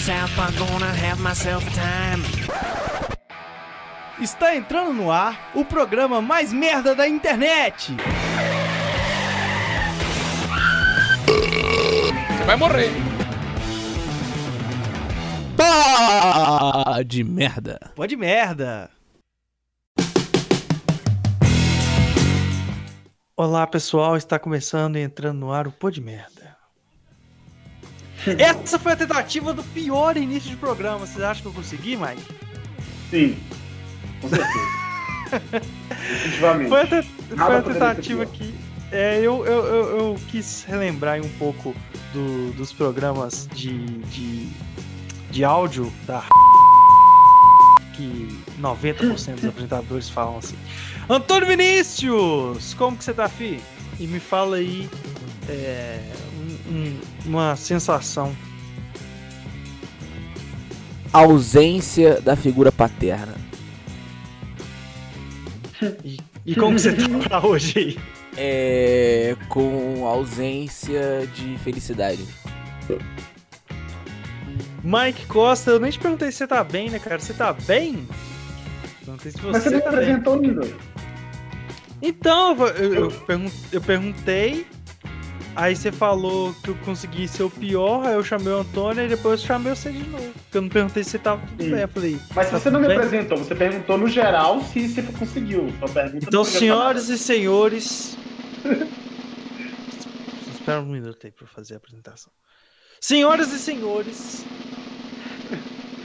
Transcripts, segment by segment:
the South Park, gonna have myself a time. Está entrando no ar o programa mais merda da internet. Você vai morrer. Pá de merda. Pode merda. Olá pessoal, está começando e entrando no ar o Pô de Merda. Essa foi a tentativa do pior início de programa. Vocês acham que eu consegui, Mike? Sim, com certeza. Definitivamente. Foi a, te- foi a tentativa que. É, eu, eu, eu, eu quis relembrar um pouco do- dos programas de, de, de áudio da que 90% dos apresentadores falam assim. Antônio Vinícius! Como que você tá, fi? E me fala aí é, um- um- uma sensação. Ausência da figura paterna. E, e como você tá pra hoje aí? É. com ausência de felicidade. Mike Costa, eu nem te perguntei se você tá bem, né, cara? Você tá bem? Perguntei se você, Mas você nem tá bem. apresentou ainda. Então, eu, eu, eu perguntei, aí você falou que eu consegui ser o pior, aí eu chamei o Antônio e depois eu chamei você de novo. Porque eu não perguntei se você tava tudo Sim. bem. Eu falei, Mas tá você não me bem? apresentou, você perguntou no geral se você conseguiu. Então, senhoras e senhores. Espera um minuto aí pra eu fazer a apresentação. Senhoras e senhores,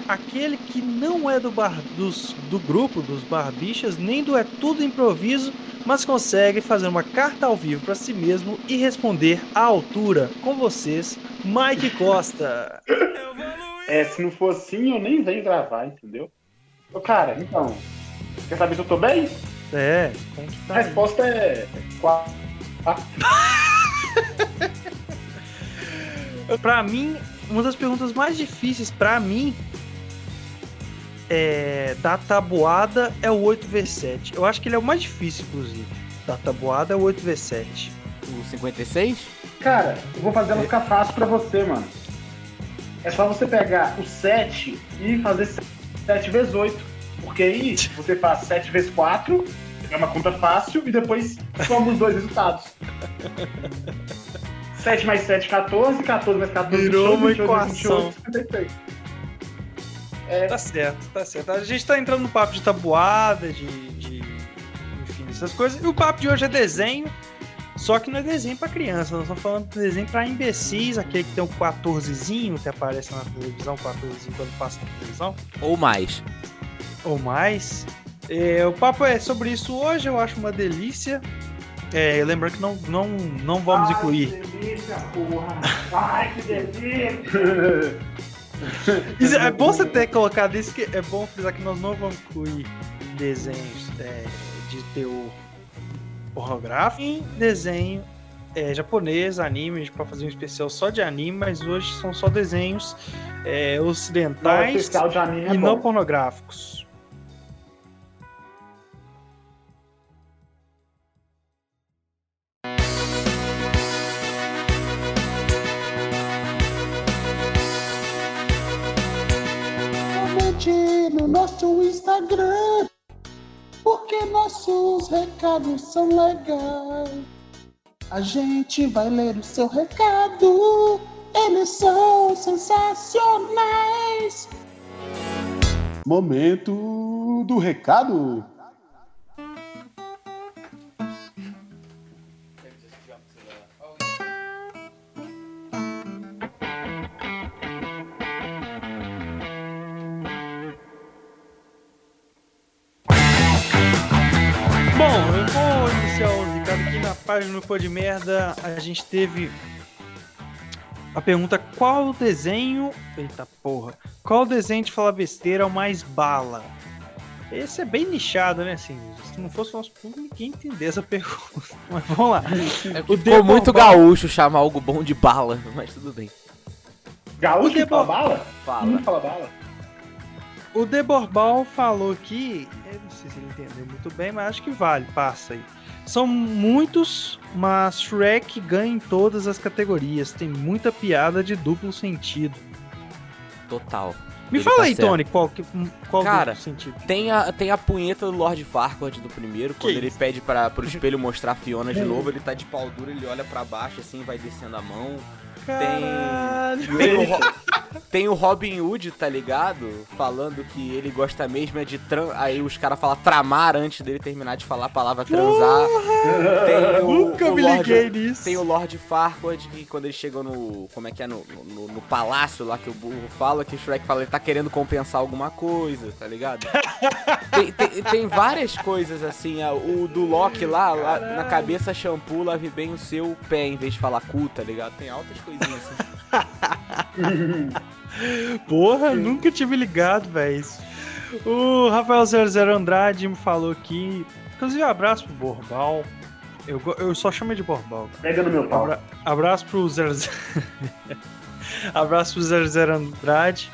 aquele que não é do, bar, dos, do grupo dos barbichas, nem do é tudo improviso, mas consegue fazer uma carta ao vivo pra si mesmo e responder à altura com vocês, Mike Costa. É, se não for assim, eu nem venho gravar, entendeu? Ô, cara, então. Quer saber se eu tô bem? É, como que A tá? aí? resposta é. Quatro. Pra mim, uma das perguntas mais difíceis pra mim é, da tabuada é o 8v7. Eu acho que ele é o mais difícil, inclusive. Da tabuada é o 8v7. O 56? Cara, eu vou fazer ela ficar fácil pra você, mano. É só você pegar o 7 e fazer 7 vezes 8. Porque aí você faz 7 vezes 4, é uma conta fácil, e depois soma os dois resultados. 7 mais 7, 14, 14 mais 14, Virou uma 28, equação. 28, 56. Tá certo, tá certo. A gente tá entrando no papo de tabuada, de, de. Enfim, essas coisas. E o papo de hoje é desenho. Só que não é desenho pra criança, nós estamos falando de desenho pra imbecis, aquele que tem um 14zinho que aparece na televisão, 14zinho quando passa na televisão. Ou mais. ou mais. É, o papo é sobre isso hoje, eu acho uma delícia. É, lembrando que não, não, não vamos incluir. Que delícia, porra! Ai, que delícia! Isso é bom você ter colocado isso, que é bom frisar que nós não vamos incluir desenhos é, de teor pornográfico em desenho é, japonês, anime, a gente pode fazer um especial só de anime, mas hoje são só desenhos é, Não, ocidentais anime é e não pornográficos. No nosso Instagram, porque nossos recados são legais. A gente vai ler o seu recado, eles são sensacionais. Momento do recado. Página do Pô de Merda. A gente teve a pergunta: qual desenho. Eita porra. Qual desenho de falar besteira é o mais bala? Esse é bem nichado, né? Assim, se não fosse o nosso público, ninguém ia entender essa pergunta. Mas vamos lá. É O que ficou muito gaúcho chamar algo bom de bala, mas tudo bem. Gaúcho fala bala? Fala. Não fala bala. O Deborbal falou que, eu não sei se ele entendeu muito bem, mas acho que vale, passa aí. São muitos, mas Shrek ganha em todas as categorias. Tem muita piada de duplo sentido. Total. Me Ele fala tá aí, certo. Tony, qual, que, qual Cara, do sentido? Tem a, tem a punheta do Lord Farquaad do primeiro, quando ele isso? pede para pro espelho mostrar a Fiona de novo, ele tá de pau duro, ele olha pra baixo assim, vai descendo a mão. Caralho. Tem o, Ro- tem o Robin Hood, tá ligado? Falando que ele gosta mesmo é de tran... Aí os caras falam tramar antes dele terminar de falar a palavra transar. Tem o, Nunca o me Lord- liguei nisso. Tem o Lord Farquaad que quando eles chegam no. Como é que é? No, no, no palácio lá que o burro fala, que o Shrek fala, ele tá querendo compensar alguma coisa, tá ligado? tem, tem, tem várias coisas assim. O do Loki lá, lá na cabeça shampoo, lave bem o seu pé em vez de falar cu, tá ligado? Tem altas coisinhas assim. Porra, nunca tive ligado, velho. O Rafael 00 Andrade me falou aqui. Inclusive, um abraço pro Borbal. Eu, eu só chamo ele de Borbal. Pega no meu pau. Abra- abraço pro 00. abraço pro 00 Andrade.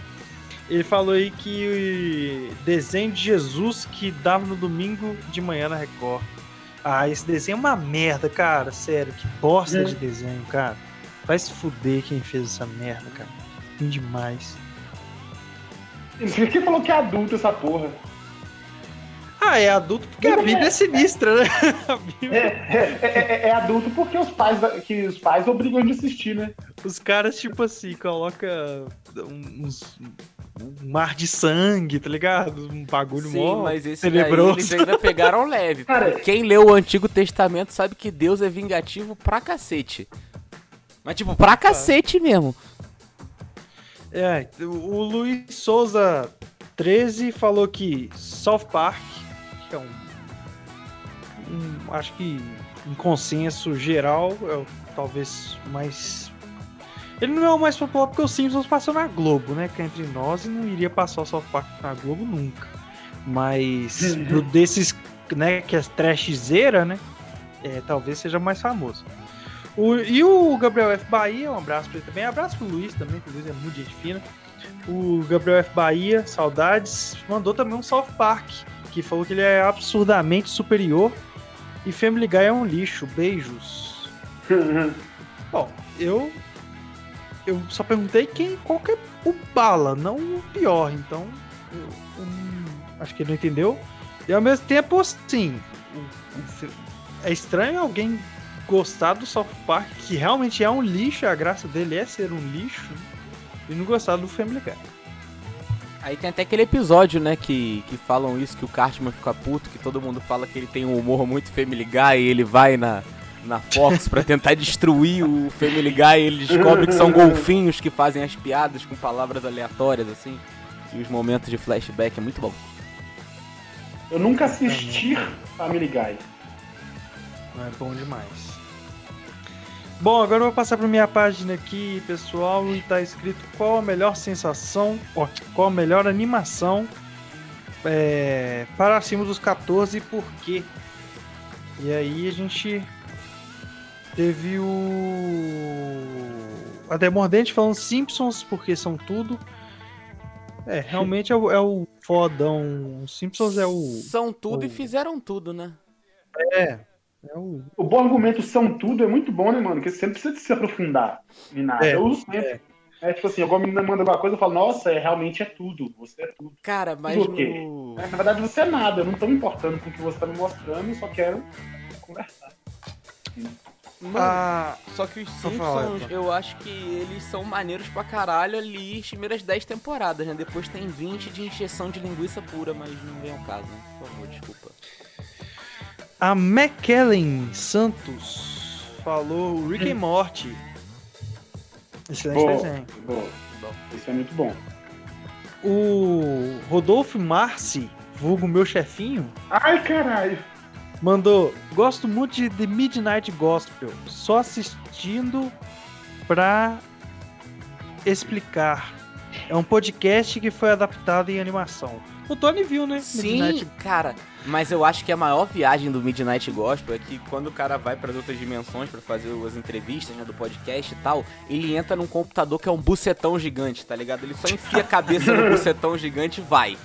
Ele falou aí que o desenho de Jesus que dava no domingo de manhã na Record. Ah, esse desenho é uma merda, cara. Sério, que bosta Hum. de desenho, cara. Vai se fuder quem fez essa merda, cara. Ruim demais. Quem falou que é adulto essa porra? Ah, é adulto porque a Bíblia é sinistra, né? É, Bíblia- é, é- é adulto porque os pais, da- que os pais obrigam a assistir, né? Os caras, tipo assim, coloca uns, um mar de sangue, tá ligado? Um bagulho Sim, mó mas esse daí tenebroso. eles ainda pegaram leve. Cara, Quem leu o Antigo Testamento sabe que Deus é vingativo pra cacete. Mas tipo, pra cacete mesmo. É, o Luiz Souza 13 falou que South Park, que é um, um- acho que em consenso geral, é o talvez mais. Ele não é o mais popular porque o Simpsons passou na Globo, né? Que entre nós e não iria passar o South Park na Globo nunca. Mas do desses, né, que é trashzeira, né? É, talvez seja mais famoso. O- e o Gabriel F. Bahia, um abraço pra ele também. Abraço pro Luiz também, que o Luiz é muito gente fina. O Gabriel F. Bahia, saudades, mandou também um South Park, que falou que ele é absurdamente superior. E Family Guy é um lixo. Beijos. Bom, eu. Eu só perguntei quem, qual que é o bala, não o pior. Então, eu, acho que ele não entendeu. E ao mesmo tempo, assim, o- é estranho alguém gostar do South Park, que realmente é um lixo, a graça dele é ser um lixo, e não gostar do Family Guy. Aí tem até aquele episódio, né, que, que falam isso, que o Cartman fica puto, que todo mundo fala que ele tem um humor muito Family Guy e ele vai na, na Fox pra tentar destruir o Family Guy e ele descobre que são golfinhos que fazem as piadas com palavras aleatórias, assim. E os momentos de flashback é muito bom. Eu nunca assisti Family Guy. Não é bom demais. Bom, agora eu vou passar para minha página aqui, pessoal, e tá escrito qual a melhor sensação, ó, qual a melhor animação é, para acima dos 14 e por quê. E aí a gente teve o a Demordente falando Simpsons porque são tudo. É, realmente é o, é o fodão. Simpsons é o São tudo e o- fizeram tudo, né? é, é o O bom argumento são tudo é muito bom, né, mano? Porque você não precisa se aprofundar em nada. É, eu uso sempre. É. tipo assim, alguma menina manda alguma coisa, eu falo, nossa, é, realmente é tudo. Você é tudo. Cara, mas Por quê? no... É, na verdade, você é nada. Eu não tô me importando com o que você tá me mostrando, eu só quero conversar. Mano, Ah, Só que os falar, Simpsons, então. eu acho que eles são maneiros pra caralho ali as primeiras 10 temporadas, né? Depois tem 20 de injeção de linguiça pura, mas não vem ao caso, né? Por favor, desculpa. A McKellen Santos falou Rick and Morty. Excelente Boa, desenho. boa. Isso é muito bom. O Rodolfo Marci, vulgo meu chefinho, Ai, caralho. mandou Gosto muito de The Midnight Gospel, só assistindo pra explicar. É um podcast que foi adaptado em animação. O Tony viu, né? Sim, Midnight cara, mas eu acho que a maior viagem do Midnight Gospel é que quando o cara vai para outras dimensões pra fazer as entrevistas, né, do podcast e tal, ele entra num computador que é um bucetão gigante, tá ligado? Ele só enfia a cabeça no bucetão gigante e vai.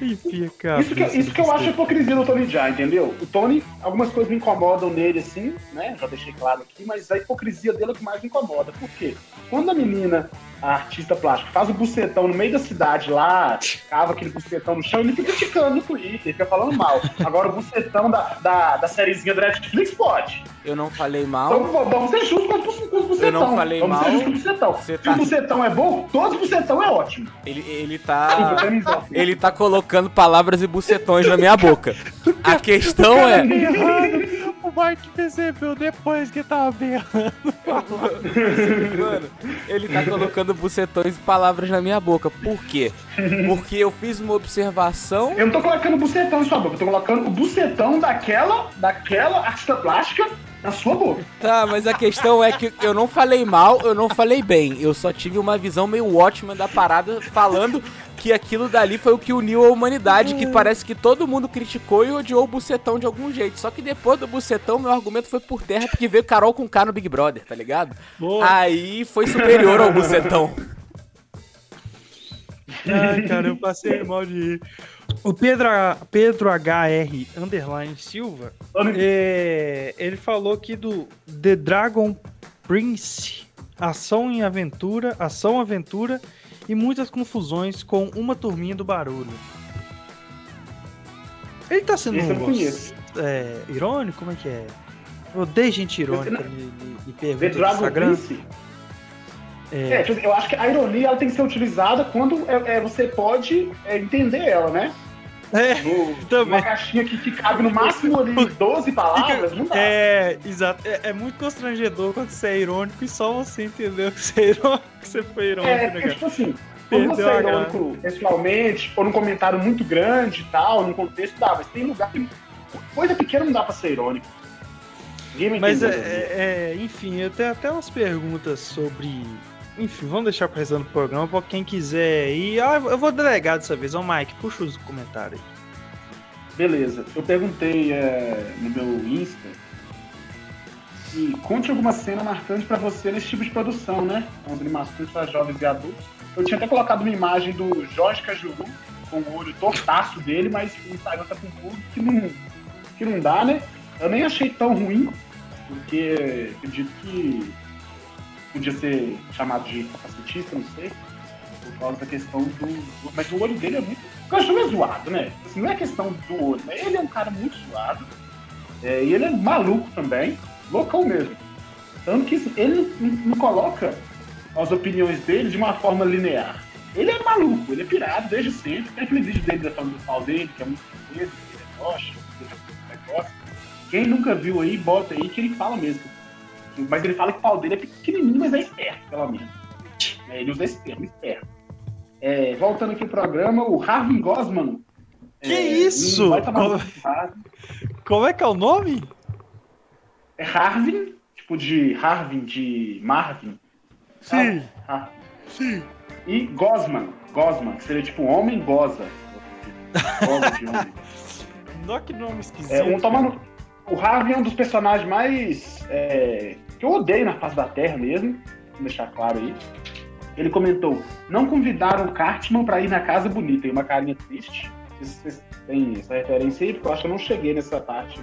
Enfia, cara. Isso que, isso que eu acho hipocrisia do Tony Jaa, entendeu? O Tony, algumas coisas me incomodam nele, assim, né? Já deixei claro aqui, mas a hipocrisia dele é o que mais me incomoda. Por quê? Quando a menina a artista plástica, faz o bucetão no meio da cidade lá, cava aquele bucetão no chão, ele fica criticando no Twitter, fica falando mal. Agora o bucetão da, da, da sériezinha do Netflix pode. Eu não falei Então mal. v- vamos ser justos com com os bucetão. Eu não falei vamos mal. ser justos com o bucetão. Você Se tá- o bucetão é bom, todos os bucetão é ótimo. Ele, ele tá. exalto. Ele tá colocando palavras e bucetões na minha boca. A questão é. Errado. O Mike percebeu depois que tava berrando. Mano, ele tá colocando bucetões e palavras na minha boca. Por quê? Porque eu fiz uma observação. Eu não tô colocando bucetão em sua boca, eu tô colocando o bucetão daquela, daquela artista plástica na sua boca. Tá, mas a questão é que eu não falei mal, eu não falei bem. Eu só tive uma visão meio Watchman da parada falando que aquilo dali foi o que uniu a humanidade, que parece que todo mundo criticou e odiou o bucetão de algum jeito. Só que depois do bucetão, meu argumento foi por terra, porque veio Carol com K no Big Brother, tá ligado? Boa. Aí foi superior ao bucetão. Ai, cara, eu passei mal de rir. O Pedro, Pedro HR Underline Silva, é, ele falou aqui do The Dragon Prince, ação em aventura, ação aventura e muitas confusões com uma turminha do barulho. Ele tá sendo Esse conheço. é, irônico? Como é que é? Eu odeio gente irônica Eu- me, pergunta no Instagram. Prince. É, tipo, eu acho que a ironia ela tem que ser utilizada quando é, é, você pode é, entender ela, né? É, No, Também. Uma caixinha que, que cabe no máximo ali 12 palavras, não dá. É, exato. É, é muito constrangedor quando você é irônico e só você entendeu que você é irônico, que você foi irônico, É, né, porque, tipo assim, quando você é irônico pessoalmente, ou num comentário muito grande e tal, num contexto, dá, mas tem lugar que coisa pequena não dá pra ser irônico. Mas, é, é- é, enfim, eu tenho até umas perguntas sobre... Enfim, vamos deixar pro resto do programa pra quem quiser ir. Ah, eu vou delegar dessa vez. Ô, Mike, puxa os comentários. Beleza, eu perguntei é, no meu Insta conte alguma cena marcante pra você nesse tipo de produção, né? Com animações para jovens e adultos. Eu tinha até colocado uma imagem do Jorge Cajuru com o olho tortaço dele, mas o Instagram tá com público que não, que não dá, né? Eu nem achei tão ruim, porque acredito que podia ser chamado de capacitista, não sei, por causa da questão do. Mas o olho dele é muito. O cachorro é zoado, né? Assim, não é questão do olho, né? Ele é um cara muito zoado. é, e ele é maluco também, loucão mesmo. Tanto que ele não, coloca as opiniões dele de uma forma linear. Ele é maluco, ele é pirado desde sempre. Tem aquele vídeo dele da falando do pau dele, que é muito bonito, ele é rocha, é negócio. Quem nunca viu aí, bota aí que ele fala mesmo. Mas ele fala que o pau dele é pequenininho, mas é esperto, pelo menos. É, ele usa esse termo, esperto. É, voltando aqui ao programa, o Harvin Gosman. Que é, isso? não Como-. Como é que é o nome? É Harvin, tipo de Harvin, de Marvin. Sim. Har- Sim. E Gosman, Gosman, que seria tipo homem goza. Goza de homem. Nó que nome esquisito. É, um tomando. O Harvey é um dos personagens mais. é, que eu odeio na face da Terra mesmo. Vou deixar claro aí. Ele comentou: não convidaram o Cartman pra ir na casa bonita. E uma carinha triste. Vocês- têm essa referência aí? Porque eu acho que eu não cheguei nessa parte.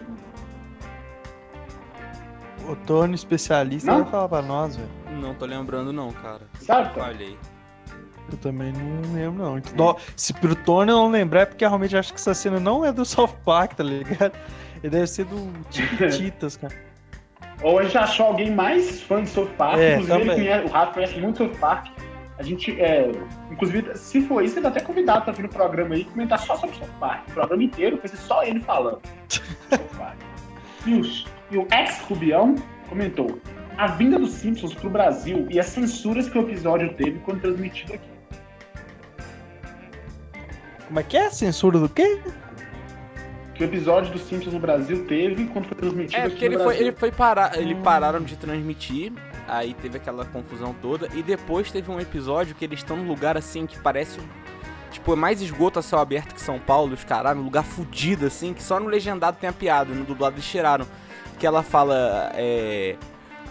O Tony, especialista, Não? vai falar pra nós, velho. Não tô lembrando, não, cara. Sabe? Falhei. Eu também não lembro, não. Então, Se pro Tony eu não lembrar, é porque realmente eu acho que essa cena não é do South Park, tá ligado? Ele deve ser do Titas, cara. Ou a gente achou alguém mais fã de South Park. É, inclusive, conhece, o Rafa conhece muito South Park. A gente, é, inclusive, se for isso, ele é até convidado pra vir no programa aí e comentar só sobre South Park. O programa inteiro vai ser só ele falando. E, os- e o ex-Rubião comentou: a vinda dos Simpsons pro Brasil e as censuras que o episódio teve quando transmitido aqui. Como é que é? Censura do quê? Que o episódio dos Simpsons no Brasil teve quando foi transmitido É, porque ele foi, ele foi parar, ele pararam de transmitir, aí teve aquela confusão toda, e depois teve um episódio que eles estão num lugar assim que parece. Tipo, é mais esgoto a céu aberto que São Paulo, os caralho, um lugar fudido assim, que só no legendado tem a piada, no dublado eles tiraram. Que ela fala, é.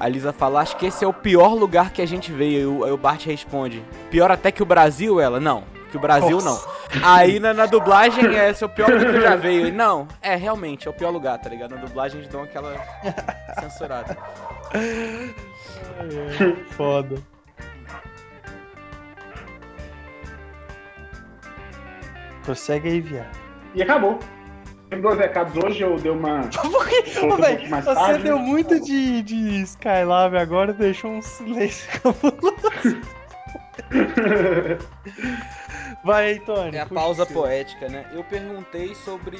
A Lisa fala, acho que esse é o pior lugar que a gente veio. Aí o Bart responde, pior até que o Brasil, ela? Não, que o Brasil Nossa. não. Aí na, na, dublagem é seu pior lugar que já veio. Não, é realmente, é o pior lugar, tá ligado? Na dublagem eles dão aquela censurada. Foda. Prossegue aí, viado. E acabou. Tem dois recados hoje, eu dei uma. Ô, véio, você tarde, deu muito de, de Skylab agora e deixou um silêncio cabuloso. Vai aí, Tony. É a pausa seu. poética, né? Eu perguntei sobre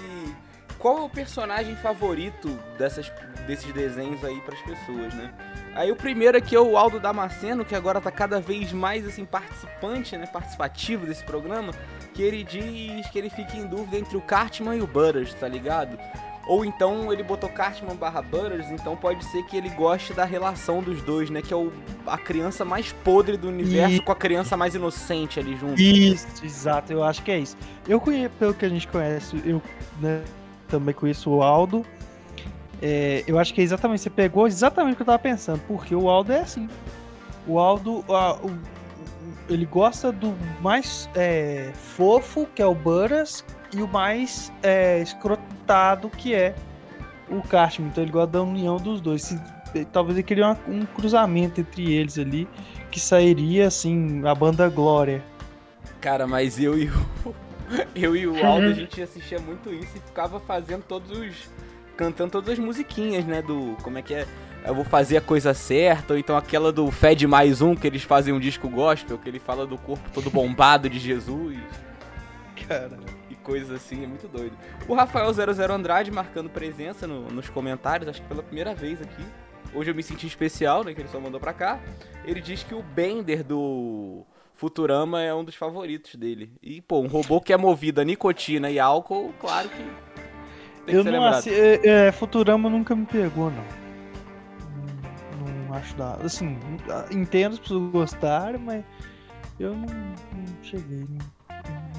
qual é o personagem favorito dessas, desses desenhos aí pras pessoas, né? Aí o primeiro aqui é o Aldo Damasceno, que agora tá cada vez mais assim participante, né, participativo desse programa, que ele diz que ele fica em dúvida entre o Cartman e o Butters, tá ligado? Ou então ele botou Cartman barra Butters, então pode ser que ele goste da relação dos dois, né? Que é o, a criança mais podre do universo E- com a criança mais inocente ali junto. Isso, exato, eu acho que é isso. Eu conheço, pelo que a gente conhece, eu né, também conheço o Aldo. É, eu acho que é exatamente, você pegou exatamente o que eu tava pensando, porque o Aldo é assim. O Aldo, a- o- ele gosta do mais é, fofo, que é o Buras, e o mais é, escrotado, que é o Cartman. Então ele gosta da união dos dois. Se- talvez ele queria uma- um cruzamento entre eles ali, que sairia assim, a banda Glória. Cara, mas eu e o. Eu e o Aldo, a gente assistia muito isso e ficava fazendo todos os. cantando todas as musiquinhas, né? Do. Como é que é? Eu vou fazer a coisa certa, ou então aquela do Fed mais um, que eles fazem um disco gospel, que ele fala do corpo todo bombado de Jesus Cara. Coisas assim, é muito doido. O Rafael 00 Andrade marcando presença no- nos comentários, acho que pela primeira vez aqui. Hoje eu me senti especial, né? Que ele só mandou pra cá. Ele diz que o Bender do Futurama é um dos favoritos dele. E, pô, um robô que é movido a nicotina e álcool, claro que. Tem que Eu ser não assi- é, é, Futurama nunca me pegou, não. Não, não acho nada. Assim, entendo as pessoas gostarem, mas eu não, não cheguei. Não,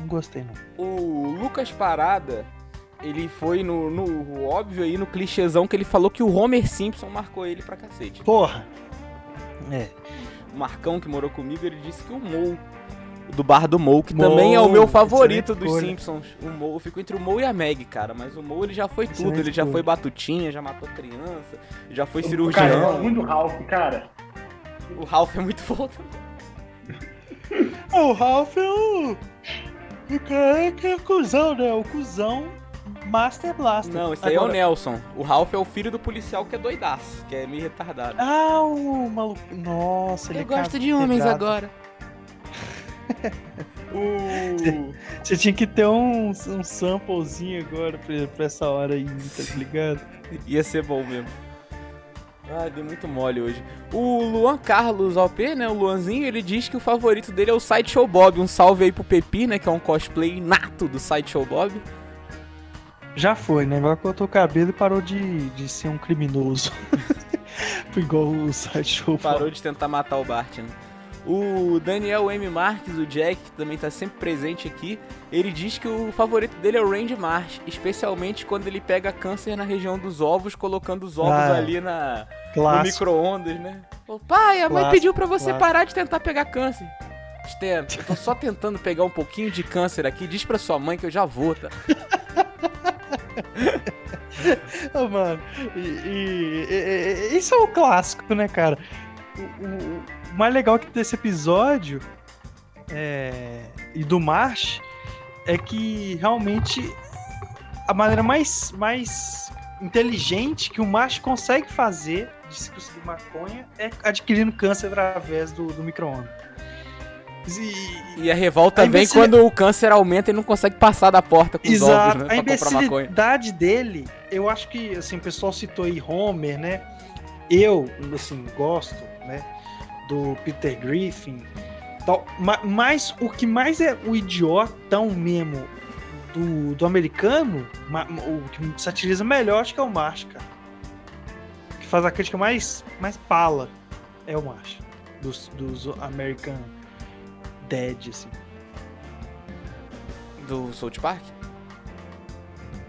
não gostei, não. O Lucas Parada, ele foi no, no óbvio aí, no clichêzão que ele falou que o Homer Simpson marcou ele pra cacete. Porra! É. o Marcão que morou comigo, ele disse que o Mou, do bar do Mou, que Mou, também é o meu favorito dos escolha. Simpsons. O Mou, eu fico entre o Mou e a Meg, cara, mas o Mou ele já foi tudo, ele já foi batutinha, já matou criança, já foi Cara, eu cirurgião. gosto muito Ralph, cara. O Ralph é muito bom também. O Ralph é o. O cara que é cuzão, né? O cuzão Master Blaster. Não, esse aí é o Agora- Nelson. O Ralph é o filho do policial que é doidaço, que é meio retardado. Ah, o maluco. Nossa, ele é quebrado. agora. o... Você tinha que ter um, um samplezinho agora pra, pra essa hora aí, tá ligado? Ia ser bom mesmo. Ah, deu muito mole hoje. O Luan Carlos OP, né? O Luanzinho, ele diz que o favorito dele é o Sideshow Bob. Um salve aí pro Pepi, né? Que é um cosplay nato do Sideshow Bob. Já foi, né? Agora cortou o cabelo e parou de, de ser um criminoso. Igual o Sideshow. Parou de tentar matar o Bart, né? O Daniel M. Marques, o Jack, que também tá sempre presente aqui, ele diz que o favorito dele é o Randy Marsh, especialmente quando ele pega câncer na região dos ovos, colocando os ovos Ah, ali na, no micro-ondas, né? Ô, pai, a mãe Clássico, pediu pra você clássico. parar de tentar pegar câncer. Stan, eu tô só tentando pegar um pouquinho de câncer aqui, diz pra sua mãe que eu já vou, tá? Ô, mano, e, e- e- e- isso é um clássico, né, cara? O, o- o mais legal que desse episódio é, e do March é que realmente a maneira mais, mais inteligente que o March consegue fazer de se conseguir maconha é adquirindo câncer através do, do micro-ondas. E, E a revolta A vem imbecil- quando o câncer aumenta e não consegue passar da porta com os ovos, Exato. né? A imbecilidade dele, eu acho que, assim, o pessoal citou aí Homer, né? Eu, assim, gosto, né? Do Peter Griffin. Tal, ma- mas o que mais é o idiotão mesmo do, do americano, o que satiriza melhor, acho que é o Marsh, cara. O que faz a crítica mais, mais pala é o Marsh. Dos, dos American Dead, assim. Do South Park?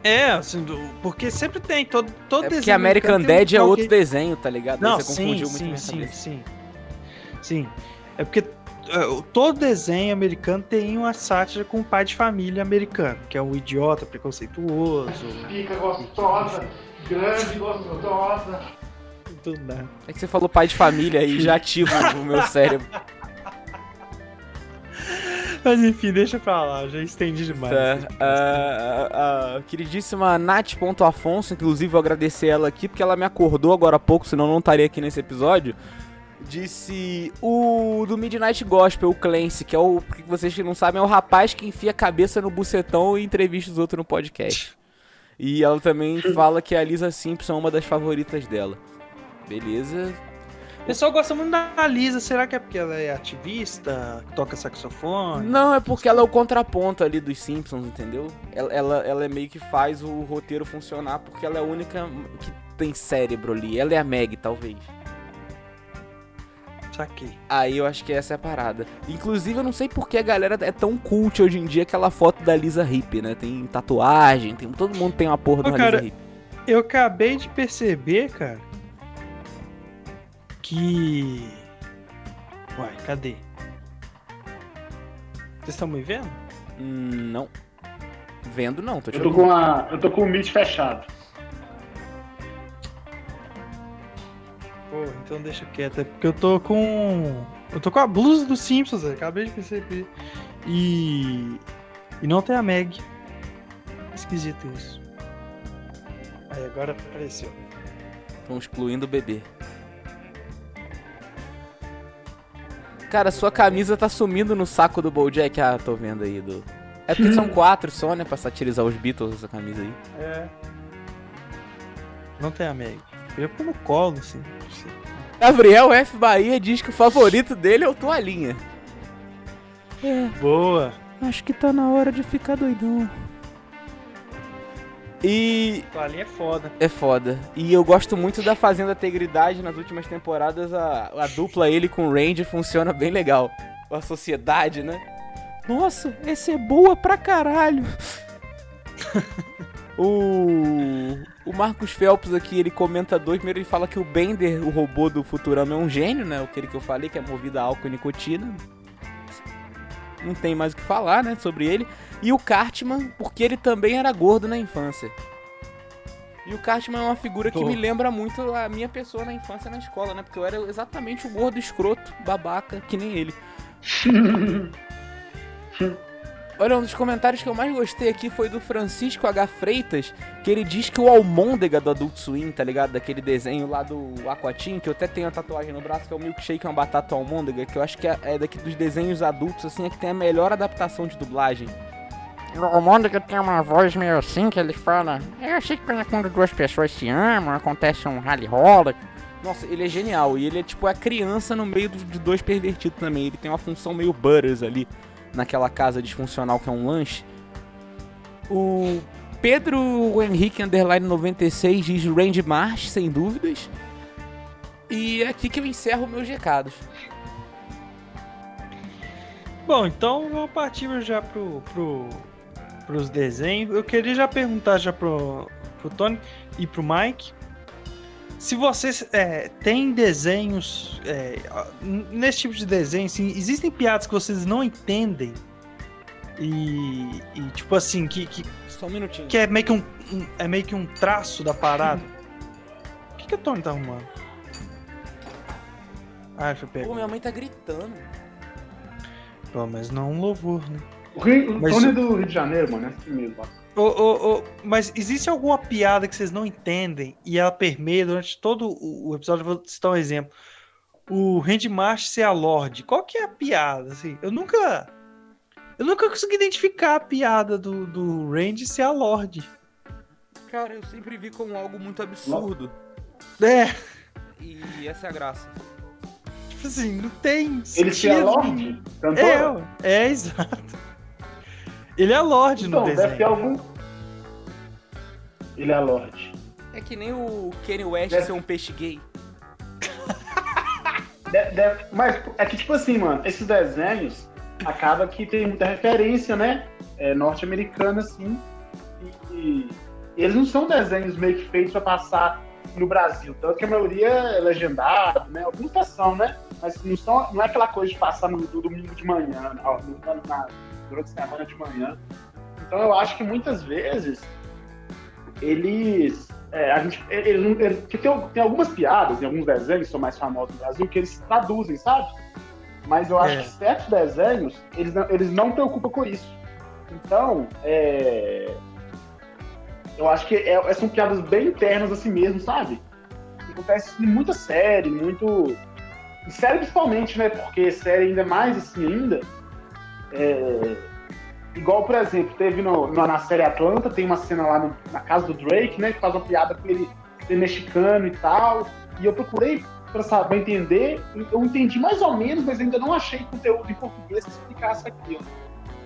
É, assim, do- porque sempre tem, todo, todo É porque desenho American tem um Dad é outro que- desenho, tá ligado? Aí Não, você sim, confundiu muito sim, minha sim, cabeça. sim. Sim. É porque é, todo desenho americano tem uma sátira com o pai de família americano, que é um idiota preconceituoso. Fica gostosa, grande, gostosa. Tudo nada. É que você falou pai de família aí, já ativa o meu cérebro. Mas enfim, deixa pra lá, já estendi demais. Tá. Ah, ah, a queridíssima Nath.afonso, inclusive vou agradecer ela aqui, porque ela me acordou agora há pouco, senão eu não estaria aqui nesse episódio. Disse o do Midnight Gospel, o Clancy, que é o. Que vocês que não sabem, é o rapaz que enfia a cabeça no bucetão e entrevista os outros no podcast. E ela também fala que a Lisa Simpson é uma das favoritas dela. Beleza. O pessoal gosta muito da Lisa, será que é porque ela é ativista, toca saxofone? Não, é porque ela é o contraponto ali dos Simpsons, entendeu? Ela, ela, ela é meio que faz o roteiro funcionar porque ela é a única que tem cérebro ali. Ela é a Meg, talvez. Saquei. Aí eu acho que essa é a parada. Inclusive, eu não sei porque a galera é tão cult hoje em dia aquela foto da Lisa Hip, né? Tem tatuagem, tem, todo mundo tem uma porra de Ô, uma cara, Lisa Hip. Eu acabei de perceber, cara, que. Uai, cadê? Vocês estão me vendo? Hum, não. Vendo não, tô te Eu tô ouvindo. com, a, eu tô com o Meet fechado. Pô, então deixa quieto, é porque eu tô com. Eu tô com a blusa dos Simpsons, acabei de perceber. E. E não tem a Meg. Esquisito isso. Aí agora apareceu. Estão excluindo o bebê. Cara, sua camisa tá sumindo no saco do Bojack. Ah, tô vendo aí do. É porque são quatro só, né? Pra satirizar os Beatles essa camisa aí. É. Não tem a Meg. Eu no colo, assim. Gabriel F. Bahia diz que o favorito dele é o Toalhinha. É, Boa. acho que tá na hora de ficar doidão. E Toalhinha é foda. é foda. E eu gosto muito da Fazenda Tegridade nas últimas temporadas. A, a dupla ele com o Randy funciona bem legal. A sociedade, né? Nossa, essa é boa pra caralho. o, o Marcos Phelps aqui, ele comenta dois. Primeiro ele fala que o Bender, o robô do Futurama, é um gênio, né? Aquele que eu falei, que é movido a álcool e nicotina. Não tem mais o que falar, né, sobre ele. E o Cartman, porque ele também era gordo na infância. E o Cartman é uma figura que me lembra muito a minha pessoa na infância na escola, né? Porque eu era exatamente o gordo escroto, babaca, que nem ele. Olha, um dos comentários que eu mais gostei aqui foi do Francisco H. Freitas, que ele diz que o Almôndega do Adult Swim, tá ligado? Daquele desenho lá do Aquatim, que eu até tenho a tatuagem no braço, que é o milkshake, uma batata almôndega, que eu acho que é, é daqui dos desenhos adultos, assim, é que tem a melhor adaptação de dublagem. O Mônica tem uma voz meio assim que ele fala. Eu achei que quando duas pessoas se amam, acontece um rally rola. Nossa, ele é genial, e ele é tipo a criança no meio de dois pervertidos também, ele tem uma função meio Butters ali, naquela casa disfuncional que é um lanche. O Pedro Henrique Underline 96 diz Randy Marsh, sem dúvidas. E é aqui que eu encerro meus recados. Bom, então vamos partir já pro, pro, pros desenhos. Eu queria já perguntar já pro, pro Tony e pro Mike. Se vocês é, têm desenhos. é, nesse tipo de desenho, assim, existem piadas que vocês não entendem. E, e, tipo assim, que, que, Só um minutinho. que é meio que um, um- é meio que um traço da parada. O que, que o Tony tá arrumando? Ah, deixa eu pegar. Pô, minha mãe tá gritando. Pô, mas não um louvor, né? O, Rio, o Mas Tony é do Rio de Janeiro, mano, é assim mesmo. ó. Ô, ô, ô, mas existe alguma piada que vocês não entendem e ela permeia durante todo o episódio? Eu vou citar um exemplo. O Randy Marsh ser a Lorde. Qual que é a piada? Assim, eu nunca. Eu nunca consegui identificar a piada do, do Randy ser a Lorde. Cara, eu sempre vi como algo muito absurdo. É, E essa é a graça. tipo assim, não tem. Ele se é sentido. Lorde? Cantor? É, é, exato. Ele é a Lorde Então, no deve ter desenho. algum. Ele é a Lorde. É que nem o Kanye West Deve- ser um peixe gay. De- de- mas é que, tipo assim, mano, esses desenhos acaba que tem muita referência, né? É, norte-americana, assim. E, e eles não são desenhos meio que feitos pra passar no Brasil. Tanto que a maioria é legendado, né? Alguns até são, né? Mas não, são, não é aquela coisa de passar no, no domingo de manhã, ó, no- na, na- durante a semana de manhã. Então eu acho que muitas vezes eles. é, a gente, eles, eles- que tem, tem algumas piadas em alguns desenhos que são mais famosos no Brasil que eles traduzem, sabe? Mas eu acho É. que certos desenhos, eles não, eles não preocupam com isso. Então, é, eu acho que é- são piadas bem internas assim mesmo, sabe? Acontece em muita série, muito. Em série principalmente, né? Porque série ainda mais assim ainda. É, Igual, por exemplo, teve no, no- na série Atlanta, tem uma cena lá no- na casa do Drake, né? Que faz uma piada com ele ser mexicano e tal. E eu procurei pra saber entender. Eu entendi mais ou menos, mas ainda não achei conteúdo em português que explicasse aquilo.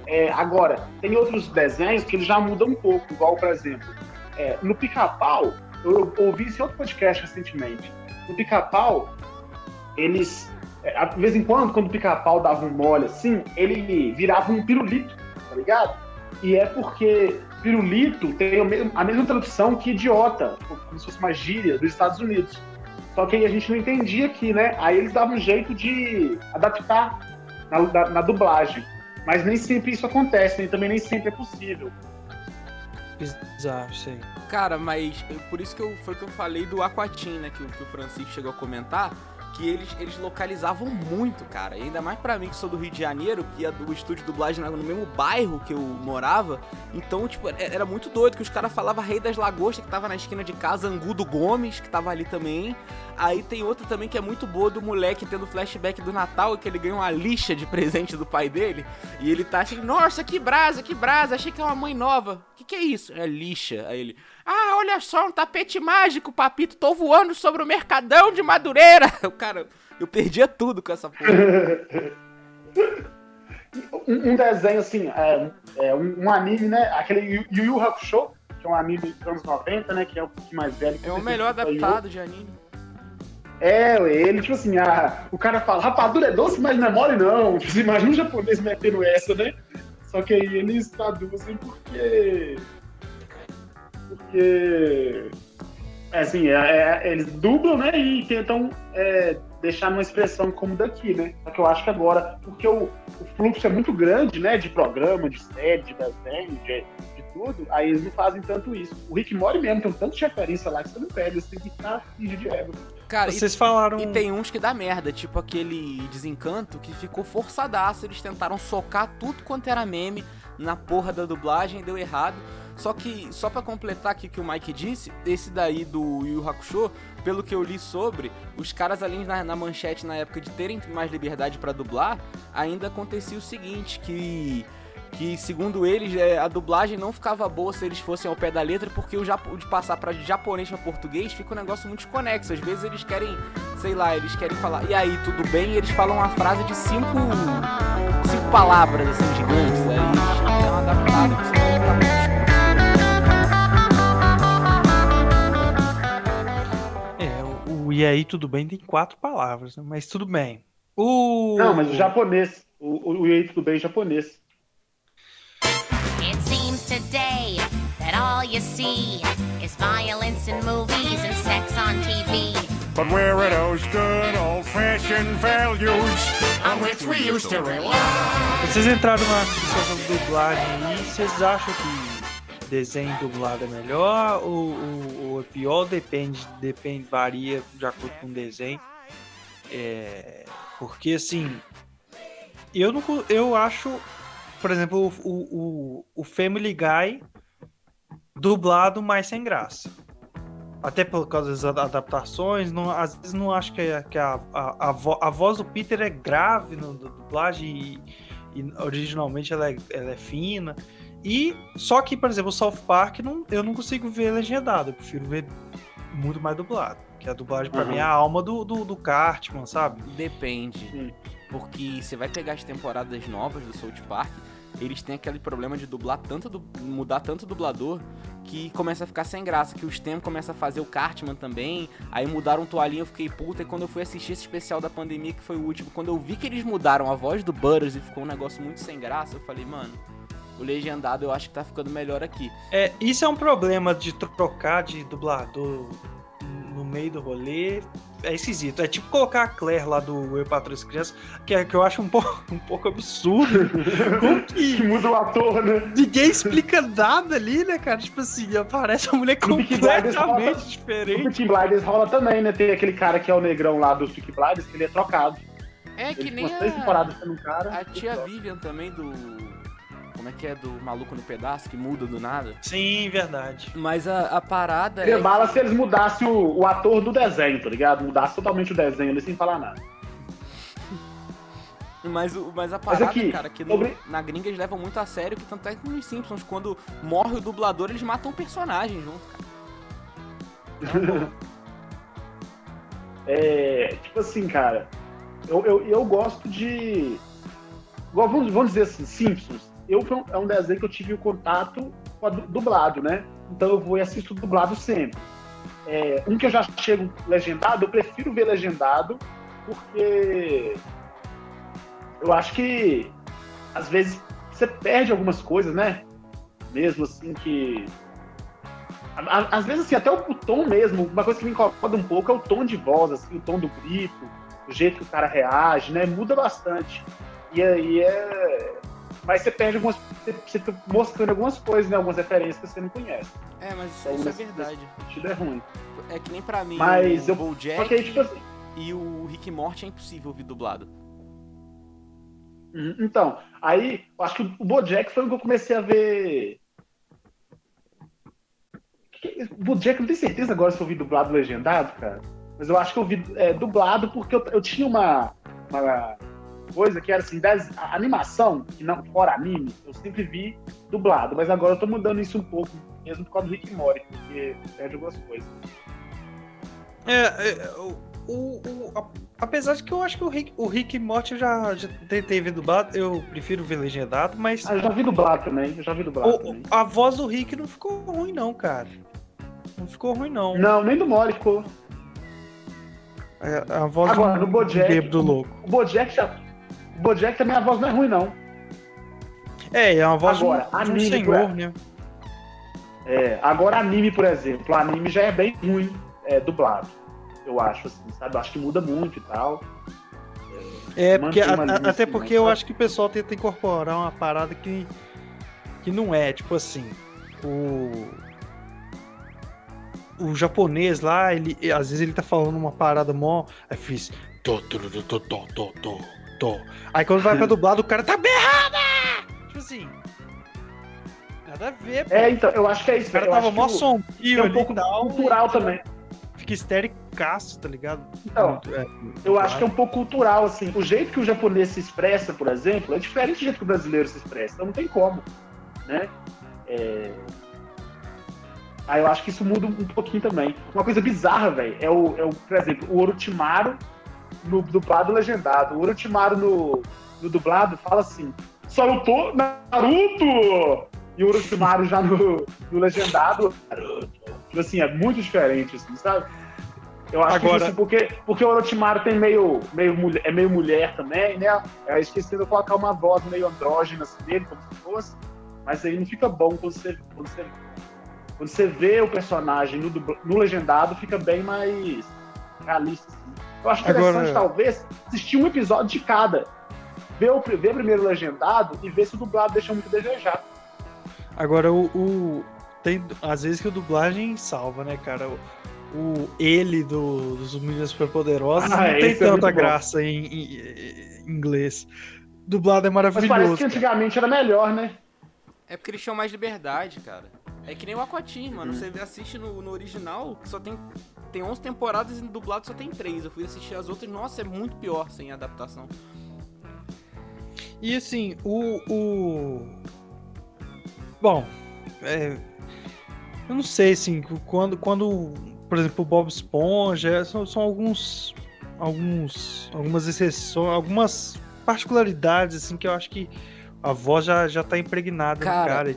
É, agora, tem outros desenhos que eles já mudam um pouco, igual, por exemplo, é, no Pica-Pau, eu, eu ouvi esse outro podcast recentemente. No Pica-Pau, eles, de vez em quando, quando o Pica-Pau dava um mole assim, ele virava um pirulito, tá ligado? E é porque pirulito tem a mesma tradução que idiota, como se fosse uma gíria dos Estados Unidos. Só que aí a gente não entendia aqui, né? Aí eles davam um jeito de adaptar na, na- na dublagem. Mas nem sempre isso acontece, e também nem sempre é possível. Bizarro, isso aí. Cara, mas eu- por isso que eu, foi que eu falei do Aquatim, né? Que, que o Francisco chegou a comentar. Que eles, eles localizavam muito, cara. E ainda mais pra mim que sou do Rio de Janeiro, que a do estúdio de dublagem no mesmo bairro que eu morava. Então, tipo, é- era muito doido que os caras falavam Rei das Lagostas, que tava na esquina de casa, Angudo Gomes, que tava ali também. Aí tem outra também que é muito boa do moleque tendo flashback do Natal, que ele ganha uma lixa de presente do pai dele. E ele tá assim, nossa, que brasa, que brasa, achei que é uma mãe nova. Que que é isso? É lixa. Aí ele, ah, olha só, um tapete mágico, papito, tô voando sobre o Mercadão de Madureira. O cara, eu perdia tudo com essa porra. Um, um desenho, assim, é, é, um, um anime, né? Aquele Yu Yu Hakusho, que é um anime dos anos 90, né? Que é o mais velho. que É o melhor saiu. adaptado de anime. É, ele, tipo assim, a, o cara fala, rapadura é doce, mas não é mole, não. Tipo, imagina um japonês metendo essa, né? Só que aí eles traduzem porque. Porque. É assim, é- é- eles dublam, né? E tentam é, deixar numa expressão como daqui, né? Só que eu acho que agora, porque o, o fluxo é muito grande, né? De programa, de série, de desenho, de, de tudo, aí eles não fazem tanto isso. O Rick Mori mesmo tem um tanto de referência lá que você não pega, você tem que fingindo de égua. Cara, e, Vocês falaram. e tem uns que dá merda, tipo aquele desencanto que ficou forçadaço. Eles tentaram socar tudo quanto era meme na porra da dublagem, deu errado. Só que, só pra completar aqui o que o Mike disse, esse daí do Yu Hakusho, pelo que eu li sobre, os caras além na, na manchete na época de terem mais liberdade pra dublar, ainda acontecia o seguinte, que que segundo eles é, a dublagem não ficava boa se eles fossem ao pé da letra, porque o japo- de passar pra de japonês pra português fica um negócio muito desconexo. Às vezes eles querem, sei lá, eles querem falar, e aí, tudo bem? E eles falam uma frase de cinco, cinco palavras assim gigantes, aí eles dão uma adaptada, fica muito É, E aí, tudo bem, tem quatro palavras, né? Mas tudo bem. O... Não, mas o japonês. O, o, o Yei tudo bem em japonês. Today that all you see is violence in movies and sex on TV. But where are those good old fashioned values on which we used to rely? Vocês entraram na discussão de dublagem aí, vocês acham que desenho dublado é melhor ou, ou- ou é pior? Depende, depende, varia de acordo com o desenho. É, porque assim, eu não, eu acho, por exemplo, o, o, o- Family Guy dublado mais sem graça. Até por causa das ad- adaptações, não, às vezes não acho que, a, que a, a, a, vo- a voz do Peter é grave no do dublagem e, e originalmente ela é, ela é fina. E só que, por exemplo, o South Park não, eu não consigo ver legendado, eu prefiro ver muito mais dublado. Que a dublagem pra Uhum. mim é a alma do, do, do Cartman, sabe? Depende. Hum. Porque você vai pegar as temporadas novas do South Park, eles têm aquele problema de dublar tanto, du- mudar tanto dublador, que começa a ficar sem graça, que o Stem começa a fazer o Cartman também, aí mudaram toalhinha, eu fiquei puta, e quando eu fui assistir esse especial da pandemia, que foi o último, quando eu vi que eles mudaram a voz do Butters e ficou um negócio muito sem graça, eu falei, mano, o legendado eu acho que tá ficando melhor aqui. É, isso é um problema de trocar de dublador no meio do rolê. É esquisito. É tipo colocar a Claire lá do Eu Patrulho as Crianças, que, é, que eu acho um pouco, um pouco absurdo. Como Que que muda o ator, né? ninguém explica nada ali, né, cara? Tipo assim, aparece uma mulher completamente rola- No diferente. Peaky Blinders rola também, né? Tem aquele cara que é o negrão lá do Peaky Blinders, que ele é trocado. É que Ele nem umas três a, temporadas sendo um cara. a tia Vivian também do. Como é que é? Do Maluco no Pedaço, que muda do nada. Sim, verdade. Mas a, a parada Seria é. bala se eles mudassem o, o ator do desenho, tá ligado? Mudasse totalmente o desenho ali sem falar nada. Mas, o- mas a parada, aqui, cara, que no- sobre- na gringa eles levam muito a sério, que tanto é que nos Simpsons, quando morre o dublador, eles matam o personagem junto, cara. É, tipo assim, cara, eu, eu, eu gosto de. Vamos, vamos dizer assim, Simpsons. Eu, é um desenho que eu tive o contato com a du- dublado, né? Então eu vou e assisto dublado sempre. É, um que eu já chego legendado, eu prefiro ver legendado, porque eu acho que às vezes você perde algumas coisas, né? Mesmo assim que Às vezes, assim, até o tom mesmo, uma coisa que me incomoda um pouco é o tom de voz, assim, o tom do grito, o jeito que o cara reage, né? Muda bastante. E aí é. Mas você perde algumas. Você, fica mostrando algumas coisas, né? Algumas referências que você não conhece. É, mas isso, Então, isso é nesse- verdade. sentido é ruim. É que nem pra mim Mas o eu- BoJack aí, tipo assim. e o Rick Morty é impossível ouvir dublado. Uhum. Então, aí, eu acho que o Bojack foi o que eu comecei a ver. Que- O Bojack, não tenho certeza agora se eu vi dublado legendado, cara. Mas eu acho que eu vi é, dublado porque eu, eu tinha uma, uma coisa que era assim, das, a animação, que não fora anime, eu sempre vi dublado. Mas agora eu tô mudando isso um pouco, mesmo por causa do Rick Morty, porque perde algumas coisas. É, é, o, o, o- a- apesar de que eu acho que o Rick, o Rick Morty eu já, já tentei ver dublado, eu prefiro ver legendado, mas Ah, eu já vi dublado também, eu já vi dublado o- também. a voz do Rick não ficou ruim não, cara. Não ficou ruim não. Não, nem do Morty ficou. É, A, voz Agora, do, no Bojack- bêbado louco. O Bojack já. Bojack também a voz não é ruim, não. É, é uma voz Agora, de, um, de um anime, senhor, né? É, agora anime, por exemplo, anime já é bem ruim é, dublado. Eu acho, assim, sabe? Eu acho que muda muito e tal. É, porque, Mantém a- até assim, porque né? eu acho que o pessoal tenta incorporar uma parada que, que não é, tipo assim, o o japonês lá, ele às vezes ele tá falando uma parada mó, aí fiz to, to, to, to, to, to, Aí quando vai pra dublado, o cara tá berrada! Tipo assim, nada a ver, pô. É, então, eu acho que é isso. o cara eu tava mó sombrio é um pouco tal, cultural e também. Fica estéricaço, tá ligado? Então, É, eu acho que é um pouco cultural, assim. O jeito que o japonês se expressa, por exemplo, é diferente do jeito que o brasileiro se expressa. Então não tem como, né? É... Aí eu acho que isso muda um pouquinho também. Uma coisa bizarra, velho, é o, é o, por exemplo, o Orochimaru no dublado legendado. O Orochimaru no, no dublado fala assim: Salutou Naruto! E o Orochimaru já no, no legendado, Naruto. Tipo assim, é muito diferente, assim, sabe? Eu acho Agora- que isso porque, porque o Orochimaru tem meio, meio mulher, é meio mulher também, né? Eu esqueci de colocar uma voz meio andrógena assim, dele, como se fosse. Mas aí não fica bom quando você, quando você, quando você vê o personagem no, no legendado, fica bem mais realista. Eu acho interessante, Agora- talvez, assistir um episódio de cada. Ver, o, ver primeiro o legendado e ver se o dublado deixa muito a desejar. Agora, o, o- Tem às vezes que a dublagem salva, né, cara? O, o ele do, dos Meninas Superpoderosas Ah, não tem é tanta bom. graça em, em- em inglês. Dublado é Mas parece maravilhoso. que antigamente era melhor, né? É porque eles tinham mais liberdade, cara. É que nem o Aquatim, mano. Você assiste no, no original, que só tem, tem 11 temporadas e dublado só tem 3. Eu fui assistir as outras, nossa, é muito pior sem adaptação. E assim, o. o... Bom, é, eu não sei, assim, quando, quando por exemplo, o Bob Esponja, são, são alguns. alguns. algumas exceções, algumas particularidades, assim, que eu acho que a voz já, já tá impregnada Cara, no cara.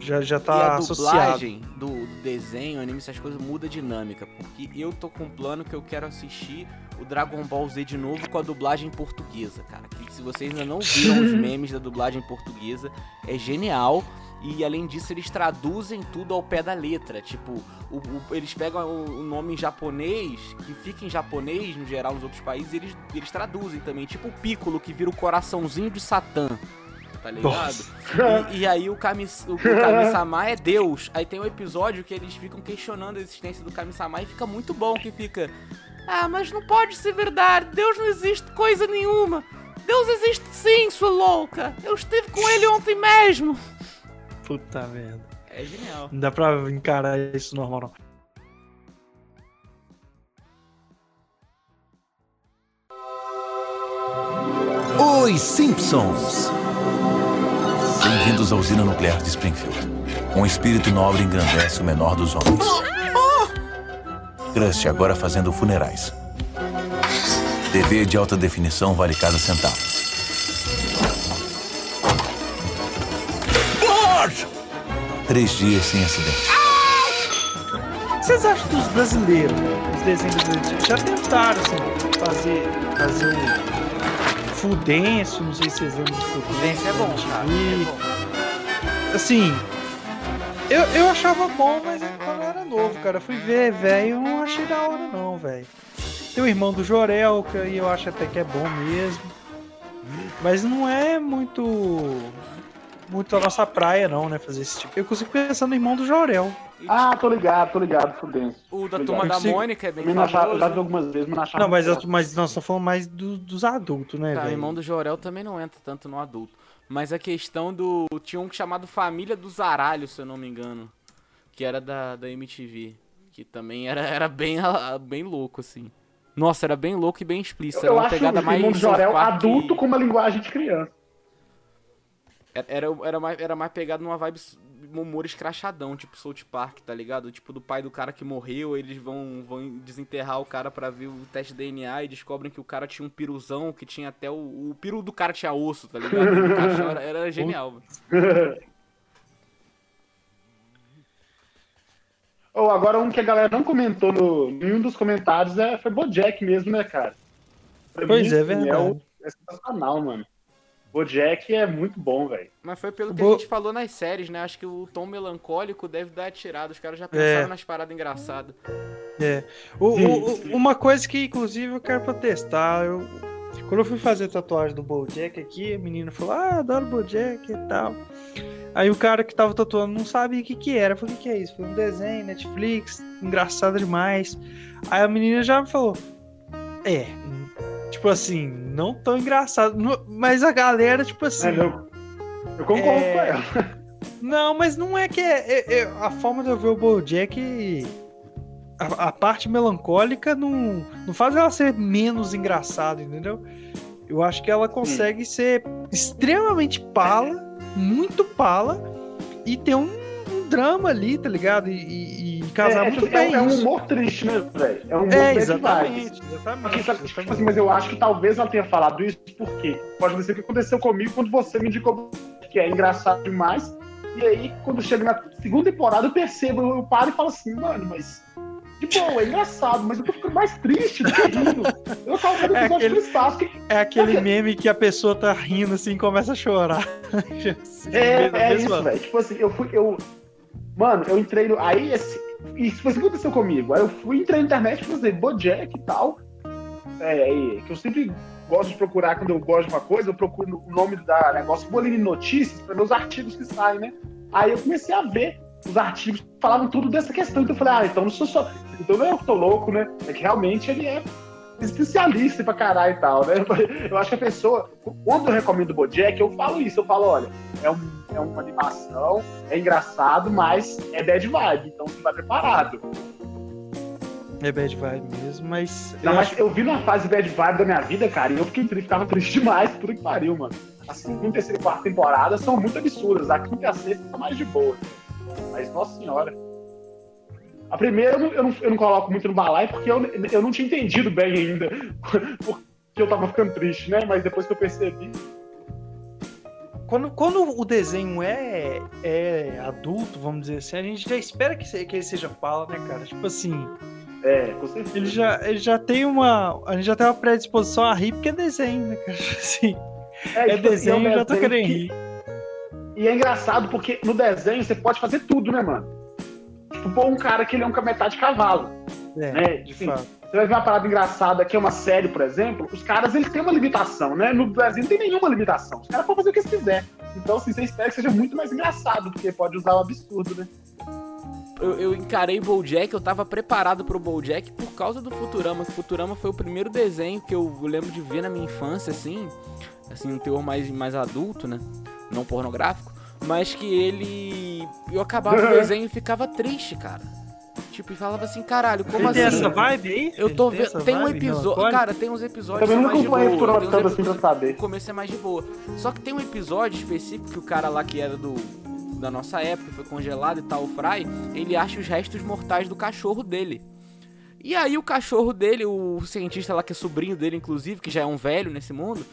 Já, já e tá a associado. dublagem do, do desenho, anime, essas coisas muda a dinâmica. Porque eu tô com um plano que eu quero assistir o Dragon Ball Z de novo com a dublagem portuguesa, cara. Que se vocês ainda não viram os memes da dublagem portuguesa, é genial. E além disso, eles traduzem tudo ao pé da letra. Tipo, o- o- eles pegam o, o nome em japonês, que fica em japonês no geral nos outros países, e eles, eles traduzem também. Tipo o Piccolo, que vira o coraçãozinho de Satã. Tá ligado? E, e aí o, Kamis, o, o Kami-sama é Deus. Aí tem um episódio que eles ficam questionando a existência do Kami-sama e fica muito bom, que fica... Ah, mas não pode ser verdade. Deus não existe coisa nenhuma. Deus existe sim, sua louca. Eu estive com ele ontem mesmo. Puta merda. É genial. Não dá pra encarar isso normal, não. Os Simpsons. Bem-vindos à usina nuclear de Springfield. Um espírito nobre engrandece o menor dos homens. Crust agora fazendo funerais. TV de alta definição vale cada centavo. Três dias sem acidente. O que vocês acham dos brasileiros? Os desenhos brasileiros já tentaram, assim, fazer, fazer um Fudenso, não sei se vocês lembram do Fudenso. É bom, cara. É bom. Assim, eu, eu achava bom, mas quando eu era novo, cara. Eu fui ver, velho, eu não achei da hora não, velho. Tem o irmão do Jorel, que aí eu acho até que é bom mesmo. Mas não é muito. Muito a nossa praia, não, né? Fazer esse tipo. Eu consigo pensar no irmão do Jorel. Ah, tô ligado, tô ligado, Fudenso. O da turma da. Mônica é bem Eu achava, eu já vi famoso. algumas vezes, mas não achava. Não, mas, eu- mas nós estamos falando mais do- dos adultos, né, Tá, o velho? irmão do Jorel também não entra tanto no adulto. Mas a questão do. Tinha um chamado Família do Zaralho, se eu não me engano. Que era da, da MTV. Que também era, era bem, ah, bem louco, assim. Nossa, era bem louco e bem explícito. Eu, Era eu uma acho pegada o mais. irmão do South Jorel adulto com uma linguagem de criança. Era, era, era mais, era mais pegado numa vibe humor escrachadão, tipo South Park, tá ligado? Tipo do pai do cara que morreu, eles vão, vão desenterrar o cara pra ver o teste de DNA e descobrem que o cara tinha um piruzão, que tinha até o. O piru do cara tinha osso, tá ligado? Era, era genial. Ou agora um que a galera não comentou no, em nenhum dos comentários é, foi Bojack mesmo, né, cara? Pra Pois é, assim, verdade. o- é sensacional, mano. Bojack é muito bom, velho. Mas foi pelo que Bo- a gente falou nas séries, né? Acho que o tom melancólico deve dar tirada. Os caras já pensaram É. nas paradas engraçadas. É. O- o- uma coisa que, inclusive, eu quero protestar. Eu, quando eu fui fazer a tatuagem do Bojack aqui, a menina falou: Ah, adoro Bojack e tal. Aí o cara que tava tatuando não sabia o que que era. Eu falei: O que, que é isso? Foi um desenho, Netflix, engraçado demais. Aí a menina já me falou: É, tipo assim, não tão engraçado. Mas a galera, tipo assim. É, eu, eu concordo É. com ela. Não, mas não é que é, é- é- a forma de eu ver o BoJack a, a parte melancólica não, não faz ela ser menos engraçada, entendeu? Eu acho que ela consegue ser extremamente pala, muito pala e ter um drama ali, tá ligado? E, e- e casar é, muito é, bem é um humor triste, né, velho? É um humor É, exatamente, exatamente, tipo exatamente. assim, mas eu acho que talvez ela tenha falado isso porque pode ser o que aconteceu comigo quando você me indicou que é engraçado demais. E aí, quando chega na segunda temporada, eu percebo, eu paro e falo assim, mano, mas. De boa, é engraçado, mas eu tô ficando mais triste do que rindo. Eu tava vendo É aquele- do espaço. Que... É aquele Porque- meme que a pessoa tá rindo assim e começa a chorar. É, é mesma- isso, velho. Tipo assim, eu fui. Eu... Mano, eu entrei no. Aí esse. Isso foi isso que aconteceu comigo. Aí eu fui, entrei na internet, fazer Bojack e tal. É, e- que eu sempre gosto de procurar, quando eu gosto de uma coisa, eu procuro o nome da negócio, vou ali notícias pra ver os artigos que saem, né? Aí eu comecei a ver os artigos que falavam tudo dessa questão. Então eu falei, ah, então não sou só. Então não é eu que tô louco, né? É que realmente ele é especialista pra caralho e tal, né? Eu acho que a pessoa, quando eu recomendo o Bojack, eu falo isso, eu falo, olha, é, um, é uma animação, é engraçado, mas é bad vibe, então você vai preparado. É bad vibe mesmo, mas. Não, eu mas acho- eu vi numa fase bad vibe da minha vida, cara, e eu fiquei triste, ficava triste demais, tudo que pariu, mano. A segunda, terceira e quarta temporada são muito absurdas, a quinta e a sexta tá mais de boa. Mas, nossa senhora. A primeira eu não, eu não, coloco muito no balai porque eu, eu não tinha entendido bem ainda porque eu tava ficando triste, né? Mas depois que eu percebi, Quando, quando o desenho é, é adulto, vamos dizer assim, a gente já espera que, que ele seja pala, né, cara? Tipo assim, é, com certeza. ele já, ele já tem uma. A gente já tem uma predisposição a rir porque é desenho, né, cara? Tipo Assim, é tipo assim, desenho, um eu já tô desenho querendo que- rir. E é engraçado porque no desenho você pode fazer tudo, né, mano? Tipo, pôr um cara que ele é um metade cavalo. É, né? de Assim, fato. Você vai ver uma parada engraçada que é uma série, por exemplo, os caras eles têm uma limitação, né? No Brasil não tem nenhuma limitação. Os caras podem fazer o que eles quiserem. Então, assim, você espera que seja muito mais engraçado, porque pode usar o absurdo, né? eu, eu encarei Bojack, eu tava preparado pro Bojack por causa do Futurama. que Futurama foi o primeiro desenho que eu lembro de ver na minha infância, assim. Assim, um teor mais, mais adulto, né? Não pornográfico. Mas que ele. Eu acabava o desenho e ficava triste, cara. Tipo, e falava assim, caralho, como Ele tem assim? essa vibe aí? Eu tô tem vendo. essa Tem um episódio. Cara, tem uns episódios que Também são não acompanhei por tem uns tanto assim pra saber. O começo é mais de boa. Só que tem um episódio específico que o cara lá que era do. Da nossa época, foi congelado e tal, o Fry, ele acha os restos mortais do cachorro dele. E aí o cachorro dele, o cientista lá que é sobrinho dele, inclusive, que já é um velho nesse mundo,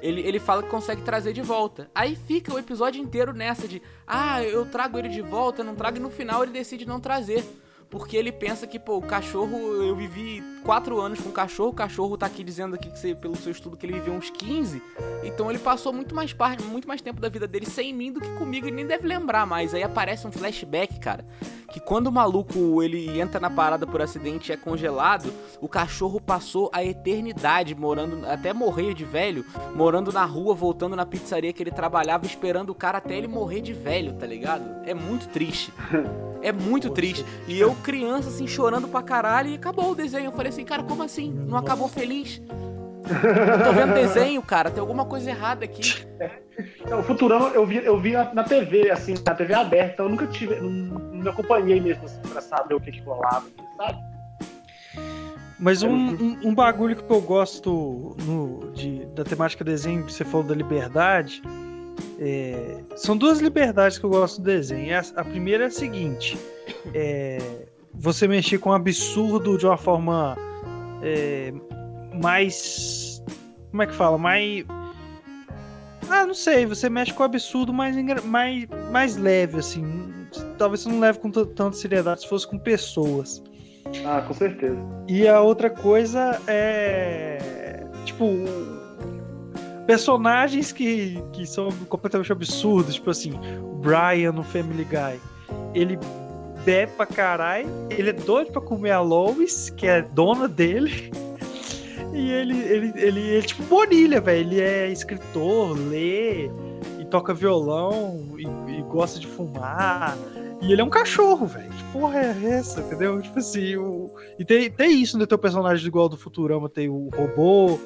ele, ele fala que consegue trazer de volta. Aí fica o episódio inteiro nessa de, ah, eu trago ele de volta, não trago, e no final ele decide não trazer. Porque ele pensa que, pô, o cachorro, eu vivi quatro anos com o cachorro, o cachorro tá aqui dizendo aqui que você, pelo seu estudo que ele viveu uns 15, então ele passou muito mais parte, muito mais tempo da vida dele sem mim do que comigo, ele nem deve lembrar mais. Aí aparece um flashback, cara, que quando o maluco ele entra na parada por acidente e é congelado, o cachorro passou a eternidade morando, até morrer de velho, morando na rua, voltando na pizzaria que ele trabalhava, esperando o cara até ele morrer de velho, tá ligado? É muito triste. É muito triste. E eu, criança, assim, chorando pra caralho, e acabou o desenho. Eu falei assim, cara, como assim? Não acabou feliz? Eu tô vendo desenho, cara, tem alguma coisa errada aqui. Não, O Futurama eu vi, eu vi na, TV, assim, na TV aberta, então eu nunca tive, não, não me acompanhei mesmo assim, pra saber o que que rolava, sabe? Mas um, um, um bagulho que eu gosto no, de, da temática desenho, que você falou da liberdade, é, são duas liberdades que eu gosto do desenho. A, a primeira é a seguinte: é, você mexer com o absurdo de uma forma é, mais. Como é que fala? Mais. Ah, não sei, você mexe com o absurdo mais, mais, mais leve, assim. Talvez você não leve com tanta seriedade se fosse com pessoas. Ah, com certeza. E a outra coisa é. Tipo. Personagens que, que são completamente absurdos. Tipo assim, o Brian no Family Guy. Ele bebe pra caralho. Ele é doido pra comer a Lois, que é dona dele. E ele, ele, ele, ele é tipo Bonilha, velho. Ele é escritor, lê e toca violão e, e gosta de fumar. E ele é um cachorro, velho. Que porra é essa, entendeu? Tipo assim, o... e tem, tem isso no teu personagem igual do Futurama, tem o robô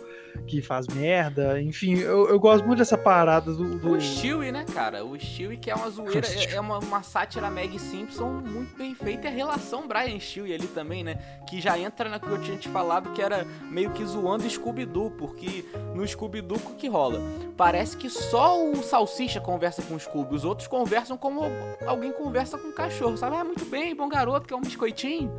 que faz merda, enfim, eu, eu gosto muito dessa parada do. do... O Stewie, né, cara? O Stewie que é uma zoeira, é, é uma, uma sátira Meg Simpson muito bem feita. E a relação Brian Stewie ali também, né? Que já entra na que eu tinha te falado, que era meio que zoando Scooby-Doo, porque no Scooby-Doo o que rola? Parece que só o Salsicha conversa com o Scooby, os outros conversam como alguém conversa com o cachorro, sabe? Ah, muito bem, bom garoto, que é um biscoitinho.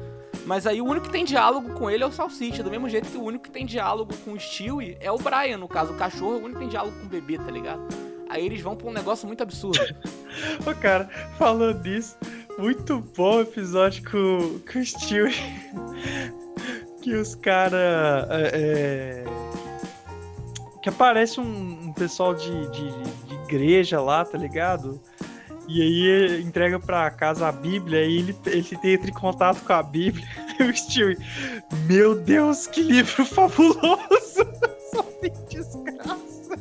Mas aí o único que tem diálogo com ele é o Salsicha, do mesmo jeito que o único que tem diálogo com o Stewie é o Brian, no caso, o cachorro é o único que tem diálogo com o bebê, tá ligado? Aí eles vão pra um negócio muito absurdo. Ô, cara, falando disso, muito bom episódio com, com o Stewie. que os caras. É, que aparece um, um pessoal de, de, de igreja lá, tá ligado? E aí entrega pra casa a Bíblia e ele, ele entra em contato com a Bíblia. E o Stewie, meu Deus, que livro fabuloso! Só tem desgraça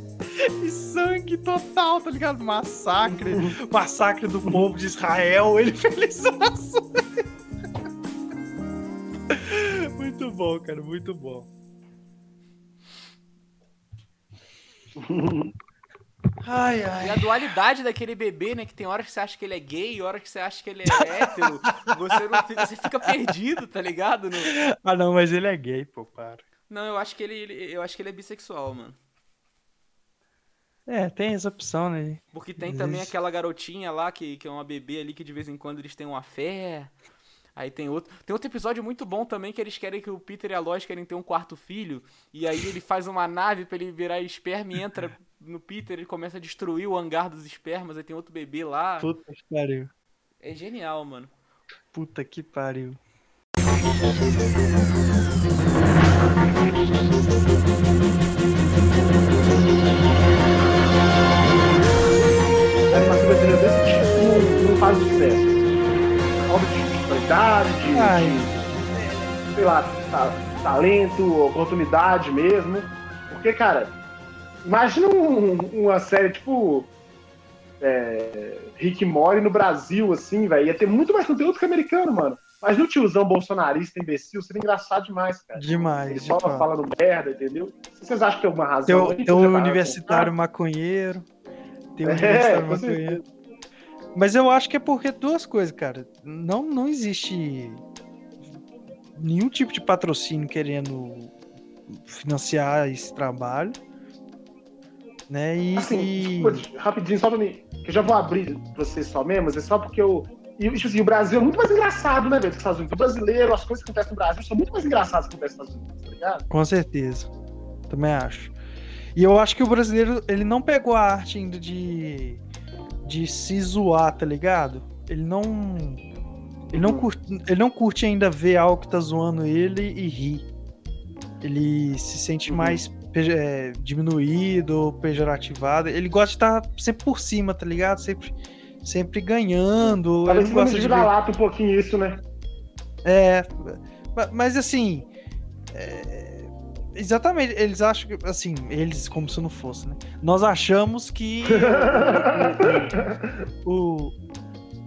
e sangue total, tá ligado? Massacre, massacre do povo de Israel, ele felizaço. Muito bom, cara, muito bom. Ai, E ai. a dualidade daquele bebê, né? Que tem horas que você acha que ele é gay e horas que você acha que ele é hétero. Você, não fica, você fica perdido, tá ligado? No- Ah, não, mas ele é gay, pô, para. Não, eu acho que ele, ele- eu acho que ele é bissexual, mano. É, tem essa opção, né? Porque tem também aquela garotinha lá que, que é uma bebê ali que de vez em quando eles têm uma fé. Aí tem outro. Tem outro episódio muito bom também que eles querem que o Peter e a Lois querem ter um quarto filho. E aí ele faz uma nave pra ele virar esperma e entra no Peter e começa a destruir o hangar dos espermas. Aí tem outro bebê lá. Puta que pariu. É genial, mano. Puta que pariu. A animação brasileira desse tipo não, não faz sucesso. Falta de, de qualidade, de, Ai. de, sei lá, ta- talento, oportunidade mesmo. Porque, cara, imagina um- uma série tipo é, Rick Mori no Brasil, assim, velho. Ia ter muito mais conteúdo que americano, mano. Mas no tiozão bolsonarista, imbecil, seria engraçado demais, cara. Demais. Ele só fato. falando merda, entendeu? Vocês acham que tem alguma razão? Tem o, tem podia parar universitário maconheiro. Tem o É, universitário maconheiro. Mas eu acho que é porque duas coisas, cara. Não, não existe nenhum tipo de patrocínio querendo financiar esse trabalho. Né? E, Assim, e- tipo, rapidinho, só pra mim. Que eu já vou abrir pra vocês só mesmo, mas é só porque eu. E, tipo assim, o Brasil é muito mais engraçado, né, velho, que os Estados Unidos. O brasileiro, as coisas que acontecem no Brasil são muito mais engraçadas que acontecem nos Estados Unidos, tá ligado? Com certeza. Também acho. E eu acho que o brasileiro, ele não pegou a arte ainda de, de se zoar, tá ligado? Ele não. Ele não, Uhum. curte, ele não curte ainda ver algo que tá zoando ele e rir. Ele se sente Uhum. mais é, diminuído, pejorativado. Ele gosta de estar sempre por cima, tá ligado? Sempre, sempre ganhando. Talvez ele não se gosta de lata um pouquinho isso, né? é, ma- mas assim, é, exatamente, eles acham que, assim, eles como se não fosse, né? Nós achamos que o,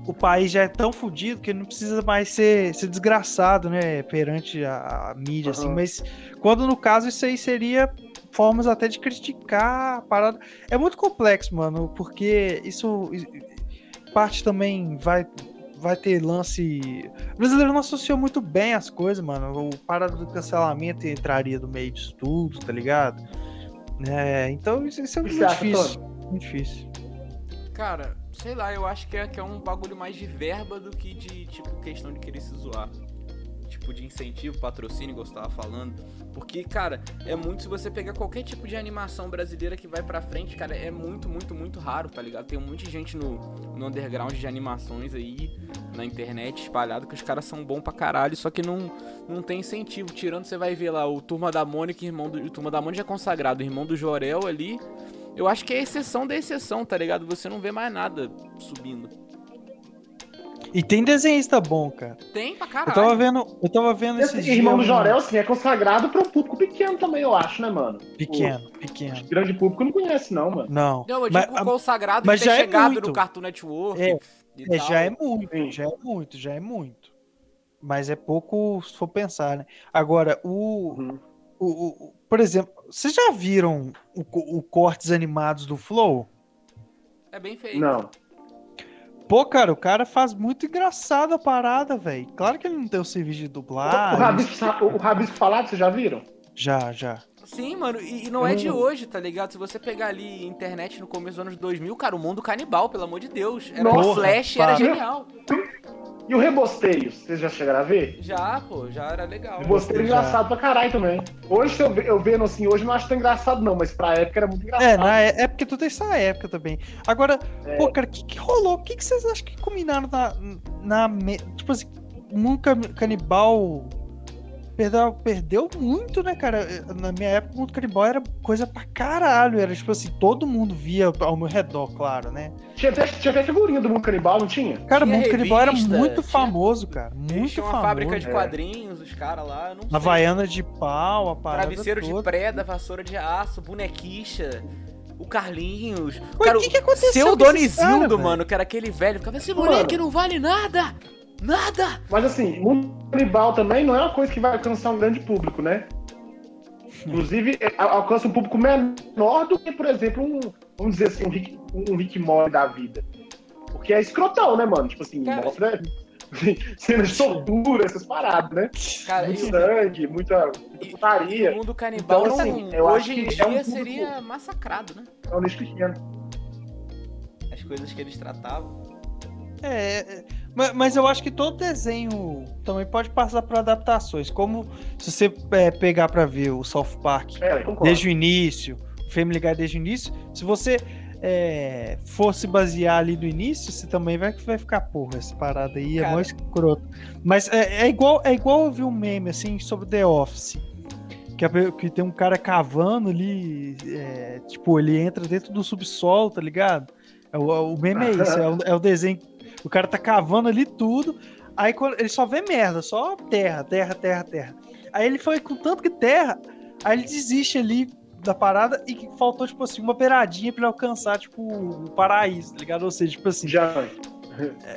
o país já é tão fodido que não precisa mais ser, ser desgraçado, né, perante a, a mídia, assim, Aham. mas quando no caso isso aí seria formas até de criticar a parada. É muito complexo, mano, porque isso parte também vai vai ter lance. O brasileiro não associou muito bem as coisas, mano. O parada do cancelamento entraria no meio disso tudo, tá ligado? É, então isso, isso é muito você acha, difícil. Muito difícil. Cara, sei lá, eu acho que é, que é um bagulho mais de verba do que de, tipo, questão de querer se zoar. Tipo, de incentivo, patrocínio, igual você tava falando. Porque, cara, é muito. Se você pegar qualquer tipo de animação brasileira que vai pra frente, cara, é muito, muito, muito raro, tá ligado? Tem um monte de gente no, no underground de animações aí, na internet, espalhado, que os caras são bons pra caralho, só que não, não tem incentivo. Tirando, você vai ver lá o Turma da Mônica, irmão do. O Turma da Mônica é consagrado, o irmão do Jorel ali. Eu acho que é exceção da exceção, tá ligado? Você não vê mais nada subindo. E tem desenhista bom, cara. Tem pra Eu caralho. tava vendo, eu tava vendo Esse esses irmão do Jorel, assim, é consagrado pra um público pequeno também, eu acho, né, mano? Pequeno, pequeno. O grande público não conhece, não, mano. Não. Não, eu mas- digo consagrado mas já é chegado muito. no Cartoon Network. É, e É, já é muito, Sim. já é muito, já é muito. Mas é pouco se for pensar, né? Agora, o, Uhum. o, o- o- por exemplo, vocês já viram o, o cortes animados do Flow? É bem feito. Não. Pô, cara, o cara faz muito engraçado a parada, velho. Claro que ele não tem o serviço de o, dublagem. Rabisco, o Rabisco Falado, vocês já viram? Já, já. Sim, mano, e, e não é de Hum. hoje, tá ligado? Se você pegar ali internet no começo dos anos 2000, cara, o mundo canibal, pelo amor de Deus. Era Nossa, o Flash, era para. genial. E o Rebosteio, vocês já chegaram a ver? Já, pô, já era legal. Rebosteio é Já. engraçado pra caralho também. Hoje, eu, eu vendo assim, hoje eu não acho tão engraçado, não, mas pra época era muito engraçado. É, na, é, é porque tu tem essa época também. Agora, É. pô, cara, o que, que rolou? O que, que vocês acham que combinaram na. na tipo assim, nunca canibal. Perdeu, perdeu muito, né, cara? Na minha época, o mundo canibal era coisa pra caralho. Era tipo assim, todo mundo via ao meu redor, claro, né? Tinha, até, tinha até figurinha do Mundo Canibal, não tinha? Cara, o Tinha mundo canibal era muito tinha- famoso, cara. Muito tinham uma famoso. fábrica de é. quadrinhos, os caras lá, eu não sei. Havaiana de pau, a parada Travesseiro de toda. preda, vassoura de aço, bonequicha, o Carlinhos. O Ué, cara, o que que aconteceu Seu Donizildo, cara, mano, que era aquele velho, ficava, esse Mano. moleque não vale nada! Nada! Mas assim, Mundo Canibal também não é uma coisa que vai alcançar um grande público, né? Inclusive, é, al- alcança um público menor do que, por exemplo, um, vamos dizer assim, um Rick, um Rick Mori da vida. Porque é escrotão, né, mano? Tipo assim, Cara. mostra cenas de tortura, essas paradas, né? Cara, Muito e- sangue, muita, muita putaria. o mundo canibal Então, assim, eu acho hoje em que dia é um público- seria massacrado, né? É um nicho pequeno. As coisas que eles tratavam. É, é, ma- mas eu acho que todo desenho também pode passar por adaptações. Como se você é, pegar pra ver o South Park É, desde o início, o Family Guy desde o início, se você é, for se basear ali do início, você também vai, vai ficar, porra, essa parada aí é Cara. mó escroto. Mas é, é igual, é igual eu vi um meme assim sobre The Office. Que, tem um cara cavando ali, é, tipo, ele entra dentro do subsolo, tá ligado? É o, o meme é isso, é o, é o desenho. O cara tá cavando ali tudo, aí quando, ele só vê merda, só terra, terra, terra, terra. Aí ele foi com tanto que terra, aí ele desiste ali, da parada e faltou, tipo assim, uma beiradinha pra ele alcançar, tipo, o paraíso, tá ligado? Ou seja, tipo assim. Já.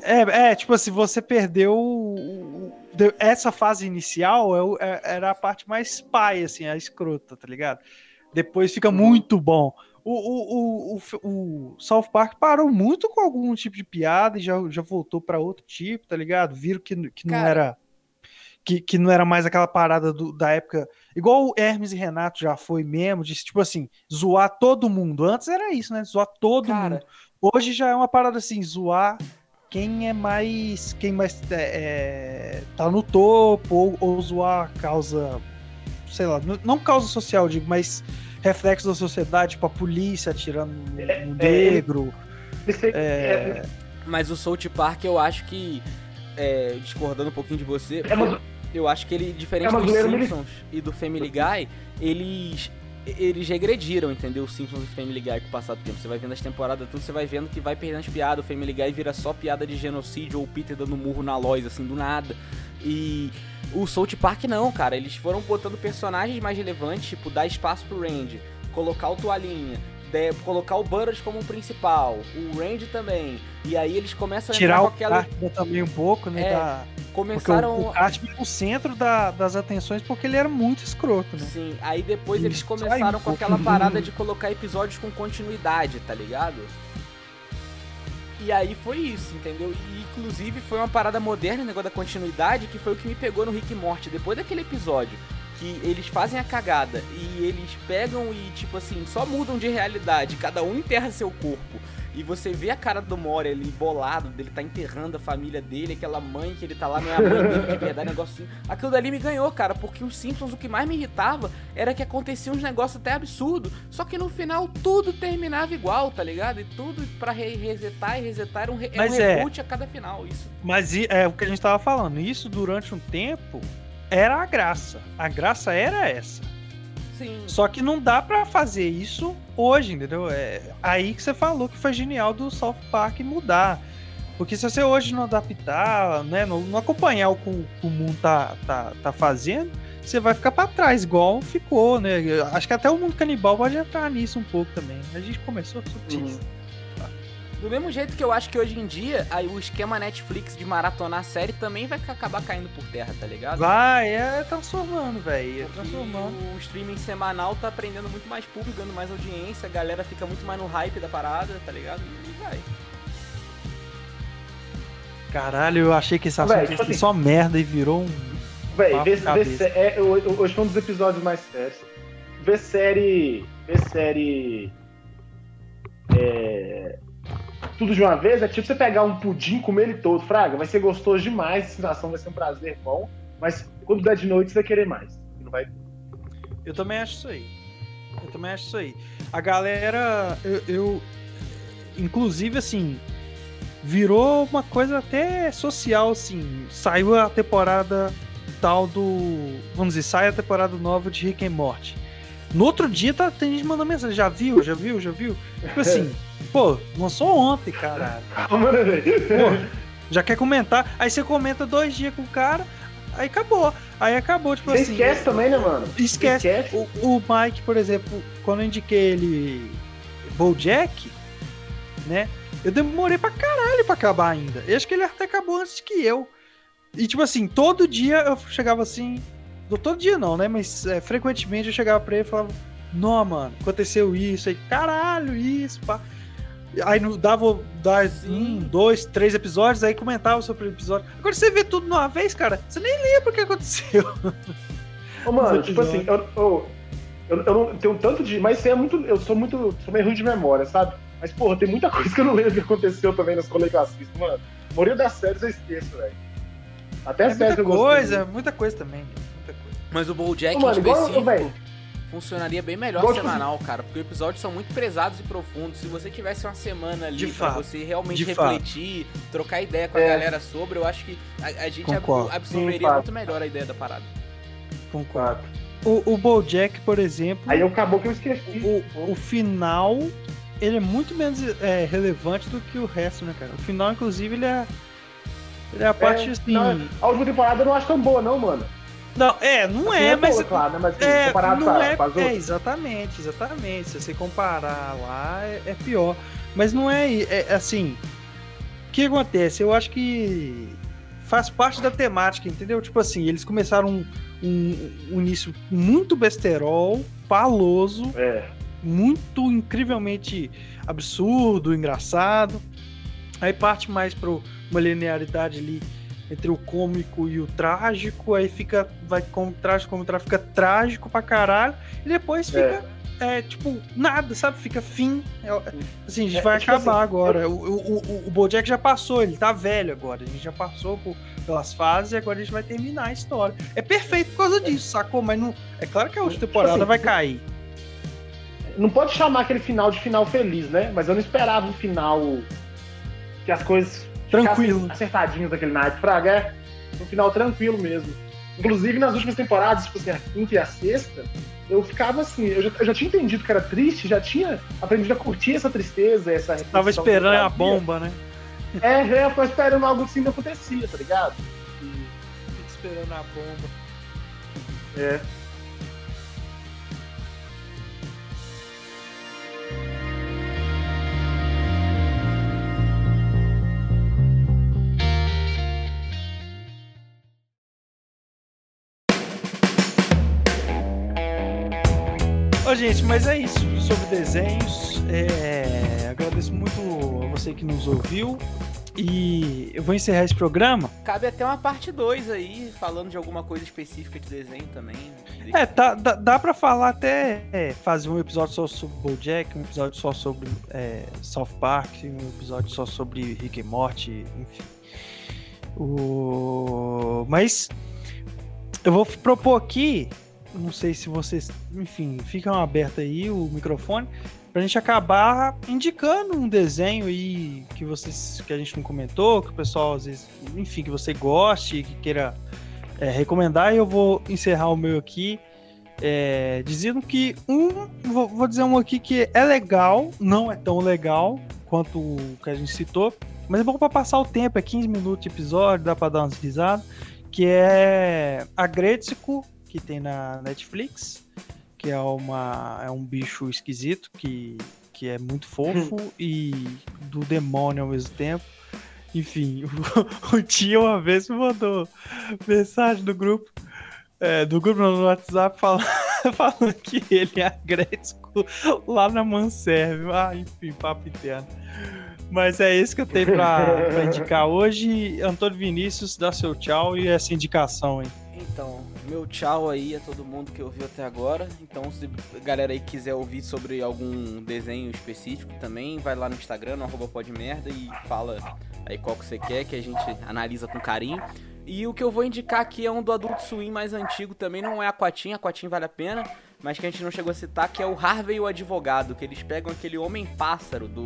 É, é tipo assim, você perdeu. Essa fase inicial é é- era a parte mais pai, assim, a escrota, tá ligado? Depois fica muito bom. O, o, o, o, South Park parou muito com algum tipo de piada e já, já voltou pra outro tipo, tá ligado? Viram que, que não Cara. era. Que, que não era mais aquela parada do- da época. Igual o Hermes e Renato já foi mesmo, de tipo assim, zoar todo mundo. Antes era isso, né? Zoar todo Cara. mundo. Hoje já é uma parada assim, zoar quem é mais. Quem mais é, é, tá no topo, ou, ou zoar causa. Sei lá, não causa social, digo, mas reflexo da sociedade, tipo a polícia atirando no, no é, negro. Esse- É, é- Mas o South Park, eu acho que, é, discordando um pouquinho de você, É uma- eu acho que ele, diferente É dos Simpsons e do Family Guy, eles eles regrediram, entendeu? Os Simpsons e o Family Guy com o passar do tempo. Você vai vendo as temporadas, tudo, você vai vendo que vai perdendo as piadas. O Family Guy vira só piada de genocídio ou o Peter dando murro na Lois, assim, do nada. E o South Park não, cara. Eles foram botando personagens mais relevantes, tipo, dar espaço pro Randy, colocar o Toalhinha, de- colocar o Butters como principal, o Randy também. E aí eles começam a tirar entrar com aquela. Também um pouco, né? É, da- porque Começaram. o, o Cartman é o centro da- das atenções porque ele era muito escroto, né? Sim, aí depois eles começaram com aquela parada de colocar episódios com continuidade, tá ligado? E aí foi isso, entendeu? E inclusive foi uma parada moderna, o negócio da continuidade, que foi o que me pegou no Rick e Morty. Depois daquele episódio que eles fazem a cagada e eles pegam e, tipo assim, só mudam de realidade, cada um enterra seu corpo. E você vê a cara do Mori ali bolado, dele tá enterrando a família dele, aquela mãe que ele tá lá, não é a mãe dele de verdade, negócio assim. Aquilo dali me ganhou, cara, porque os Simpsons o que mais me irritava era que acontecia uns negócios até absurdo, só que no final tudo terminava igual, tá ligado? E tudo pra re- resetar e resetar era um, re era um Mas é. reboot a cada final. Isso. Mas é o que a gente tava falando. Isso durante um tempo era a graça. A graça era essa. Sim. Só que não dá pra fazer isso hoje, entendeu? É aí que você falou que foi genial do South Park mudar. Porque se você hoje não adaptar, né, não, não acompanhar o que o, o mundo tá, tá, tá fazendo, você vai ficar pra trás, igual ficou, né? Eu Acho que até o mundo canibal pode entrar nisso um pouco também. A gente começou sobre isso. Do mesmo jeito que eu acho que hoje em dia aí o esquema Netflix de maratonar a série também vai ca- acabar caindo por terra, tá ligado? Vai, é transformando, velho. É transformando. o streaming semanal tá prendendo muito mais público, dando mais audiência, a galera fica muito mais no hype da parada, tá ligado? E vai. Caralho, eu achei que esse assunto tipo ia ser assim- só merda e virou um. Véi, vê, vê é, ho- hoje foi um dos episódios mais sérios. Vê série. Vê série. É, tudo de uma vez é tipo você pegar um pudim comer ele todo, Fraga. Vai ser gostoso demais, a sensação vai ser um prazer bom. Mas quando der de noite, você vai querer mais. Não vai. Eu também acho isso aí. Eu também acho isso aí. A galera, eu, eu- inclusive assim, virou uma coisa até social, assim. Saiu a temporada tal do, vamos dizer, sai a temporada nova de Rick and Morty. No outro dia tá tem gente mandando mensagem, já viu, já viu, já viu? Tipo assim, pô, lançou ontem, caralho. Calma, né, velho? Pô, já quer comentar? Aí você comenta dois dias com o cara, aí acabou. Aí acabou, tipo Você assim. esquece também, né, mano? Esquece. Esquece. O, o Mike, por exemplo, quando eu indiquei ele Bojack, né? Eu demorei pra caralho pra acabar ainda. Eu acho que ele até acabou antes que eu. E tipo assim, todo dia eu chegava assim. Todo dia não, né? Mas é, frequentemente eu chegava pra ele e falava: Não, mano, aconteceu isso aí, caralho, isso, pá. Aí dava dar um, dois, três episódios, aí comentava sobre o episódio. Agora você vê tudo de uma vez, cara, você nem lembra o que aconteceu. Ô, mano, tipo assim, eu, eu, eu, eu não tenho tanto de. Mas é muito. Eu sou muito. Sou meio ruim de memória, sabe? Mas, porra, tem muita coisa que eu não lembro que aconteceu também nas colegas mano. A maioria das séries eu esqueço, velho. Até É as séries muita eu gostei. coisa, muita coisa também. Mas o BoJack Ô, mano, em igual, específico velho. funcionaria bem melhor tipo semanal, cara, porque episódios são muito pesados e profundos. Se você tivesse uma semana ali De pra fato, você realmente de fato. refletir, trocar ideia com a É. galera sobre, eu acho que a, a gente Concordo. absorveria Sim, fato. muito melhor a ideia da parada. Concordo. O, o Bojack, por exemplo, Aí acabou que eu esqueci. o, o final, ele é muito menos é, relevante do que o resto, né, cara? O final, inclusive, ele é, ele é a parte, assim... não, a última temporada eu não acho tão boa, não, mano. Não, é, não Assim, é, mas. boa, claro, né? Mas É, comparado não é, é, exatamente, exatamente. Se você comparar lá, é, é pior. Mas não é, é assim. O que acontece? Eu acho que faz parte da temática, entendeu? Tipo assim, eles começaram um, um, um início muito besterol, paloso, É. muito incrivelmente absurdo, engraçado. Aí parte mais para uma linearidade ali entre o cômico e o trágico, aí fica vai com trágico como trágico, fica trágico pra caralho e depois fica é, tipo nada, sabe? Fica fim. É, assim, a gente É, vai tipo acabar assim, agora. O, o, o, o Bojack já passou, ele tá velho agora. A gente já passou por- pelas fases e agora a gente vai terminar a história. É perfeito por causa disso, sacou? Mas não, é claro que a outra Tipo temporada assim, vai cair. Não pode chamar aquele final de final feliz, né? Mas eu não esperava um final que as coisas Tranquilo. ficassem acertadinhas daquele naipe. Fraga, é um final tranquilo mesmo. Inclusive, nas últimas temporadas, tipo assim, a quinta e a sexta, eu ficava assim, eu já, eu já tinha entendido que era triste, já tinha aprendido a curtir essa tristeza, essa Tava que esperando a bomba, né? É, é, eu tava esperando algo assim não acontecia, tá ligado? Fica esperando a bomba. É. gente, mas é isso sobre desenhos. É, agradeço muito a você que nos ouviu. E eu vou encerrar esse programa. Cabe até uma parte 2 aí, falando de alguma coisa específica de desenho também. É, tá, dá, dá pra falar até é, fazer um episódio só sobre BoJack, um episódio só sobre é, South Park, um episódio só sobre Rick e Morty, enfim. O... Mas eu vou propor aqui, não sei se vocês, enfim, ficam abertos aí o microfone, pra gente acabar indicando um desenho aí que vocês que a gente não comentou, que o pessoal às vezes, enfim, que você goste, que queira é, recomendar, e eu vou encerrar o meu aqui. é, dizendo que um, vou, vou dizer um aqui que é legal, não é tão legal quanto o que a gente citou, mas é bom pra passar o tempo, é 15 minutos de episódio, dá pra dar umas risadas, que é a Gretzko, que tem na Netflix, que é, uma, é um bicho esquisito, que, que é muito fofo e do demônio ao mesmo tempo. Enfim, o, o tio uma vez me mandou mensagem do grupo, é, do grupo no WhatsApp, falando, falando que ele é a Gretzko lá na Manserve. Ah, enfim, papo interno. Mas é isso que eu tenho pra indicar hoje. Antônio Vinícius, dá seu tchau e essa indicação aí. Então, meu tchau aí a todo mundo que ouviu até agora. Então, se a galera aí quiser ouvir sobre algum desenho específico também, vai lá no Instagram, no arroba podmerda e fala aí qual que você quer, que a gente analisa com carinho. E o que eu vou indicar aqui é um do Adult Swim mais antigo também, não é a Quatin, a Quatin vale a pena, mas que a gente não chegou a citar, que é o Harvey o Advogado, que eles pegam aquele Homem-Pássaro do...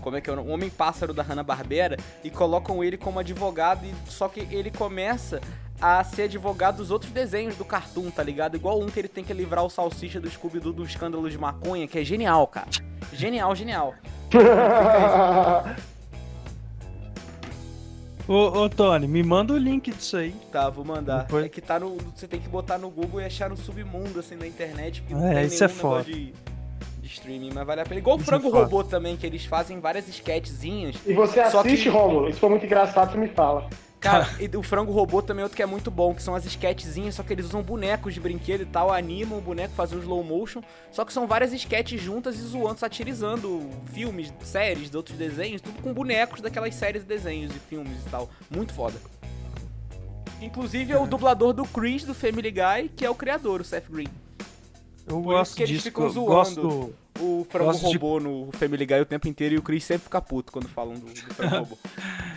Como é que é o nome? O Homem-Pássaro da Hanna-Barbera e colocam ele como advogado, e só que ele começa a ser advogado dos outros desenhos do Cartoon, tá ligado? Igual um que ele tem que livrar o Salsicha do Scooby-Doo do escândalo de maconha, que é genial, cara. Genial, genial. Ô, ô Tony, me manda o link disso aí. Tá, vou mandar. Depois- É que tá no. Você tem que botar no Google e achar no submundo, assim, na internet. Porque não É, tem isso é foda. de, de streaming, mas vale a pena. Igual o Isso é Frango foda. Robô também, que eles fazem várias sketchzinhas. E você Só que- assiste, Rômulo? Isso foi muito engraçado, você me fala. Cara, e o Frango Robô também é outro que é muito bom, que são as sketchzinhas, só que eles usam bonecos de brinquedo e tal, animam o boneco, fazem um slow motion, só que são várias sketches juntas e zoando, satirizando filmes, séries de outros desenhos, tudo com bonecos daquelas séries de desenhos e filmes e tal. Muito foda. Inclusive é o dublador do Chris do Family Guy, que é o criador, o Seth Green. Eu Por isso gosto que eles disso. ficam zoando. O Frango Gosto de- Robô no Family Guy o tempo inteiro e o Chris sempre fica puto quando falam do, do Frango Robô.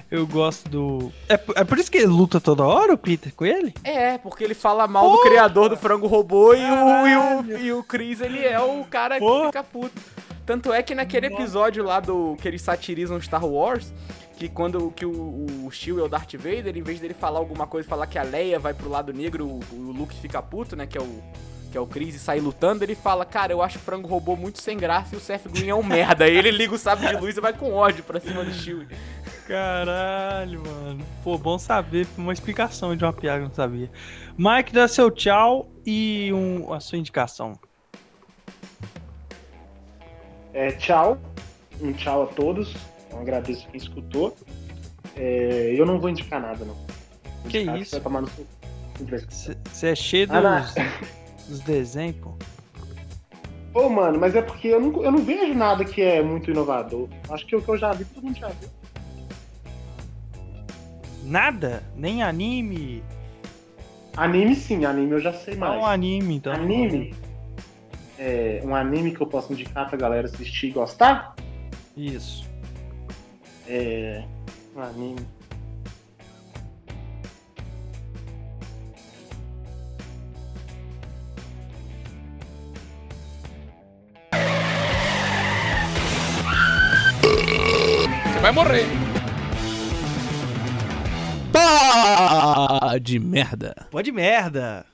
Eu gosto do. É, por- é por isso que ele luta toda hora, o Peter, com ele? É, porque ele fala mal do criador do frango robô e o, e, o, e o Chris, ele é o cara Porra. que fica puto. Tanto é que naquele episódio lá do que eles satirizam Star Wars, que quando que o, o Steel é o Darth Vader, em vez dele falar alguma coisa, falar que a Leia vai pro lado negro, o, o Luke fica puto, né, que é o que é o Chris e sai lutando, ele fala, cara, eu acho o frango robô muito sem graça e o Seth Green é um merda. Aí ele liga o sabre de luz e vai com ódio pra cima do Steel. Caralho, mano. Pô, bom saber uma explicação de uma piada que eu não sabia. Mike, dá seu tchau e um- a sua indicação. É, tchau. Um tchau a todos. Eu agradeço quem escutou. É, eu não vou indicar nada, não. Vou Que isso? Vai tomar no seu. Você é cheio Ah, não. dos, dos desenhos, pô. Ô, mano, mas é porque eu não, eu não vejo nada que é muito inovador. Acho que o que eu já vi, todo mundo já viu. Nada? Nem anime? Anime sim, anime eu já sei mais. Não anime, então. Anime? É, um anime que eu posso indicar pra galera assistir e gostar? Isso. É. Um anime. Vai morrer. Pá de merda. Pode merda.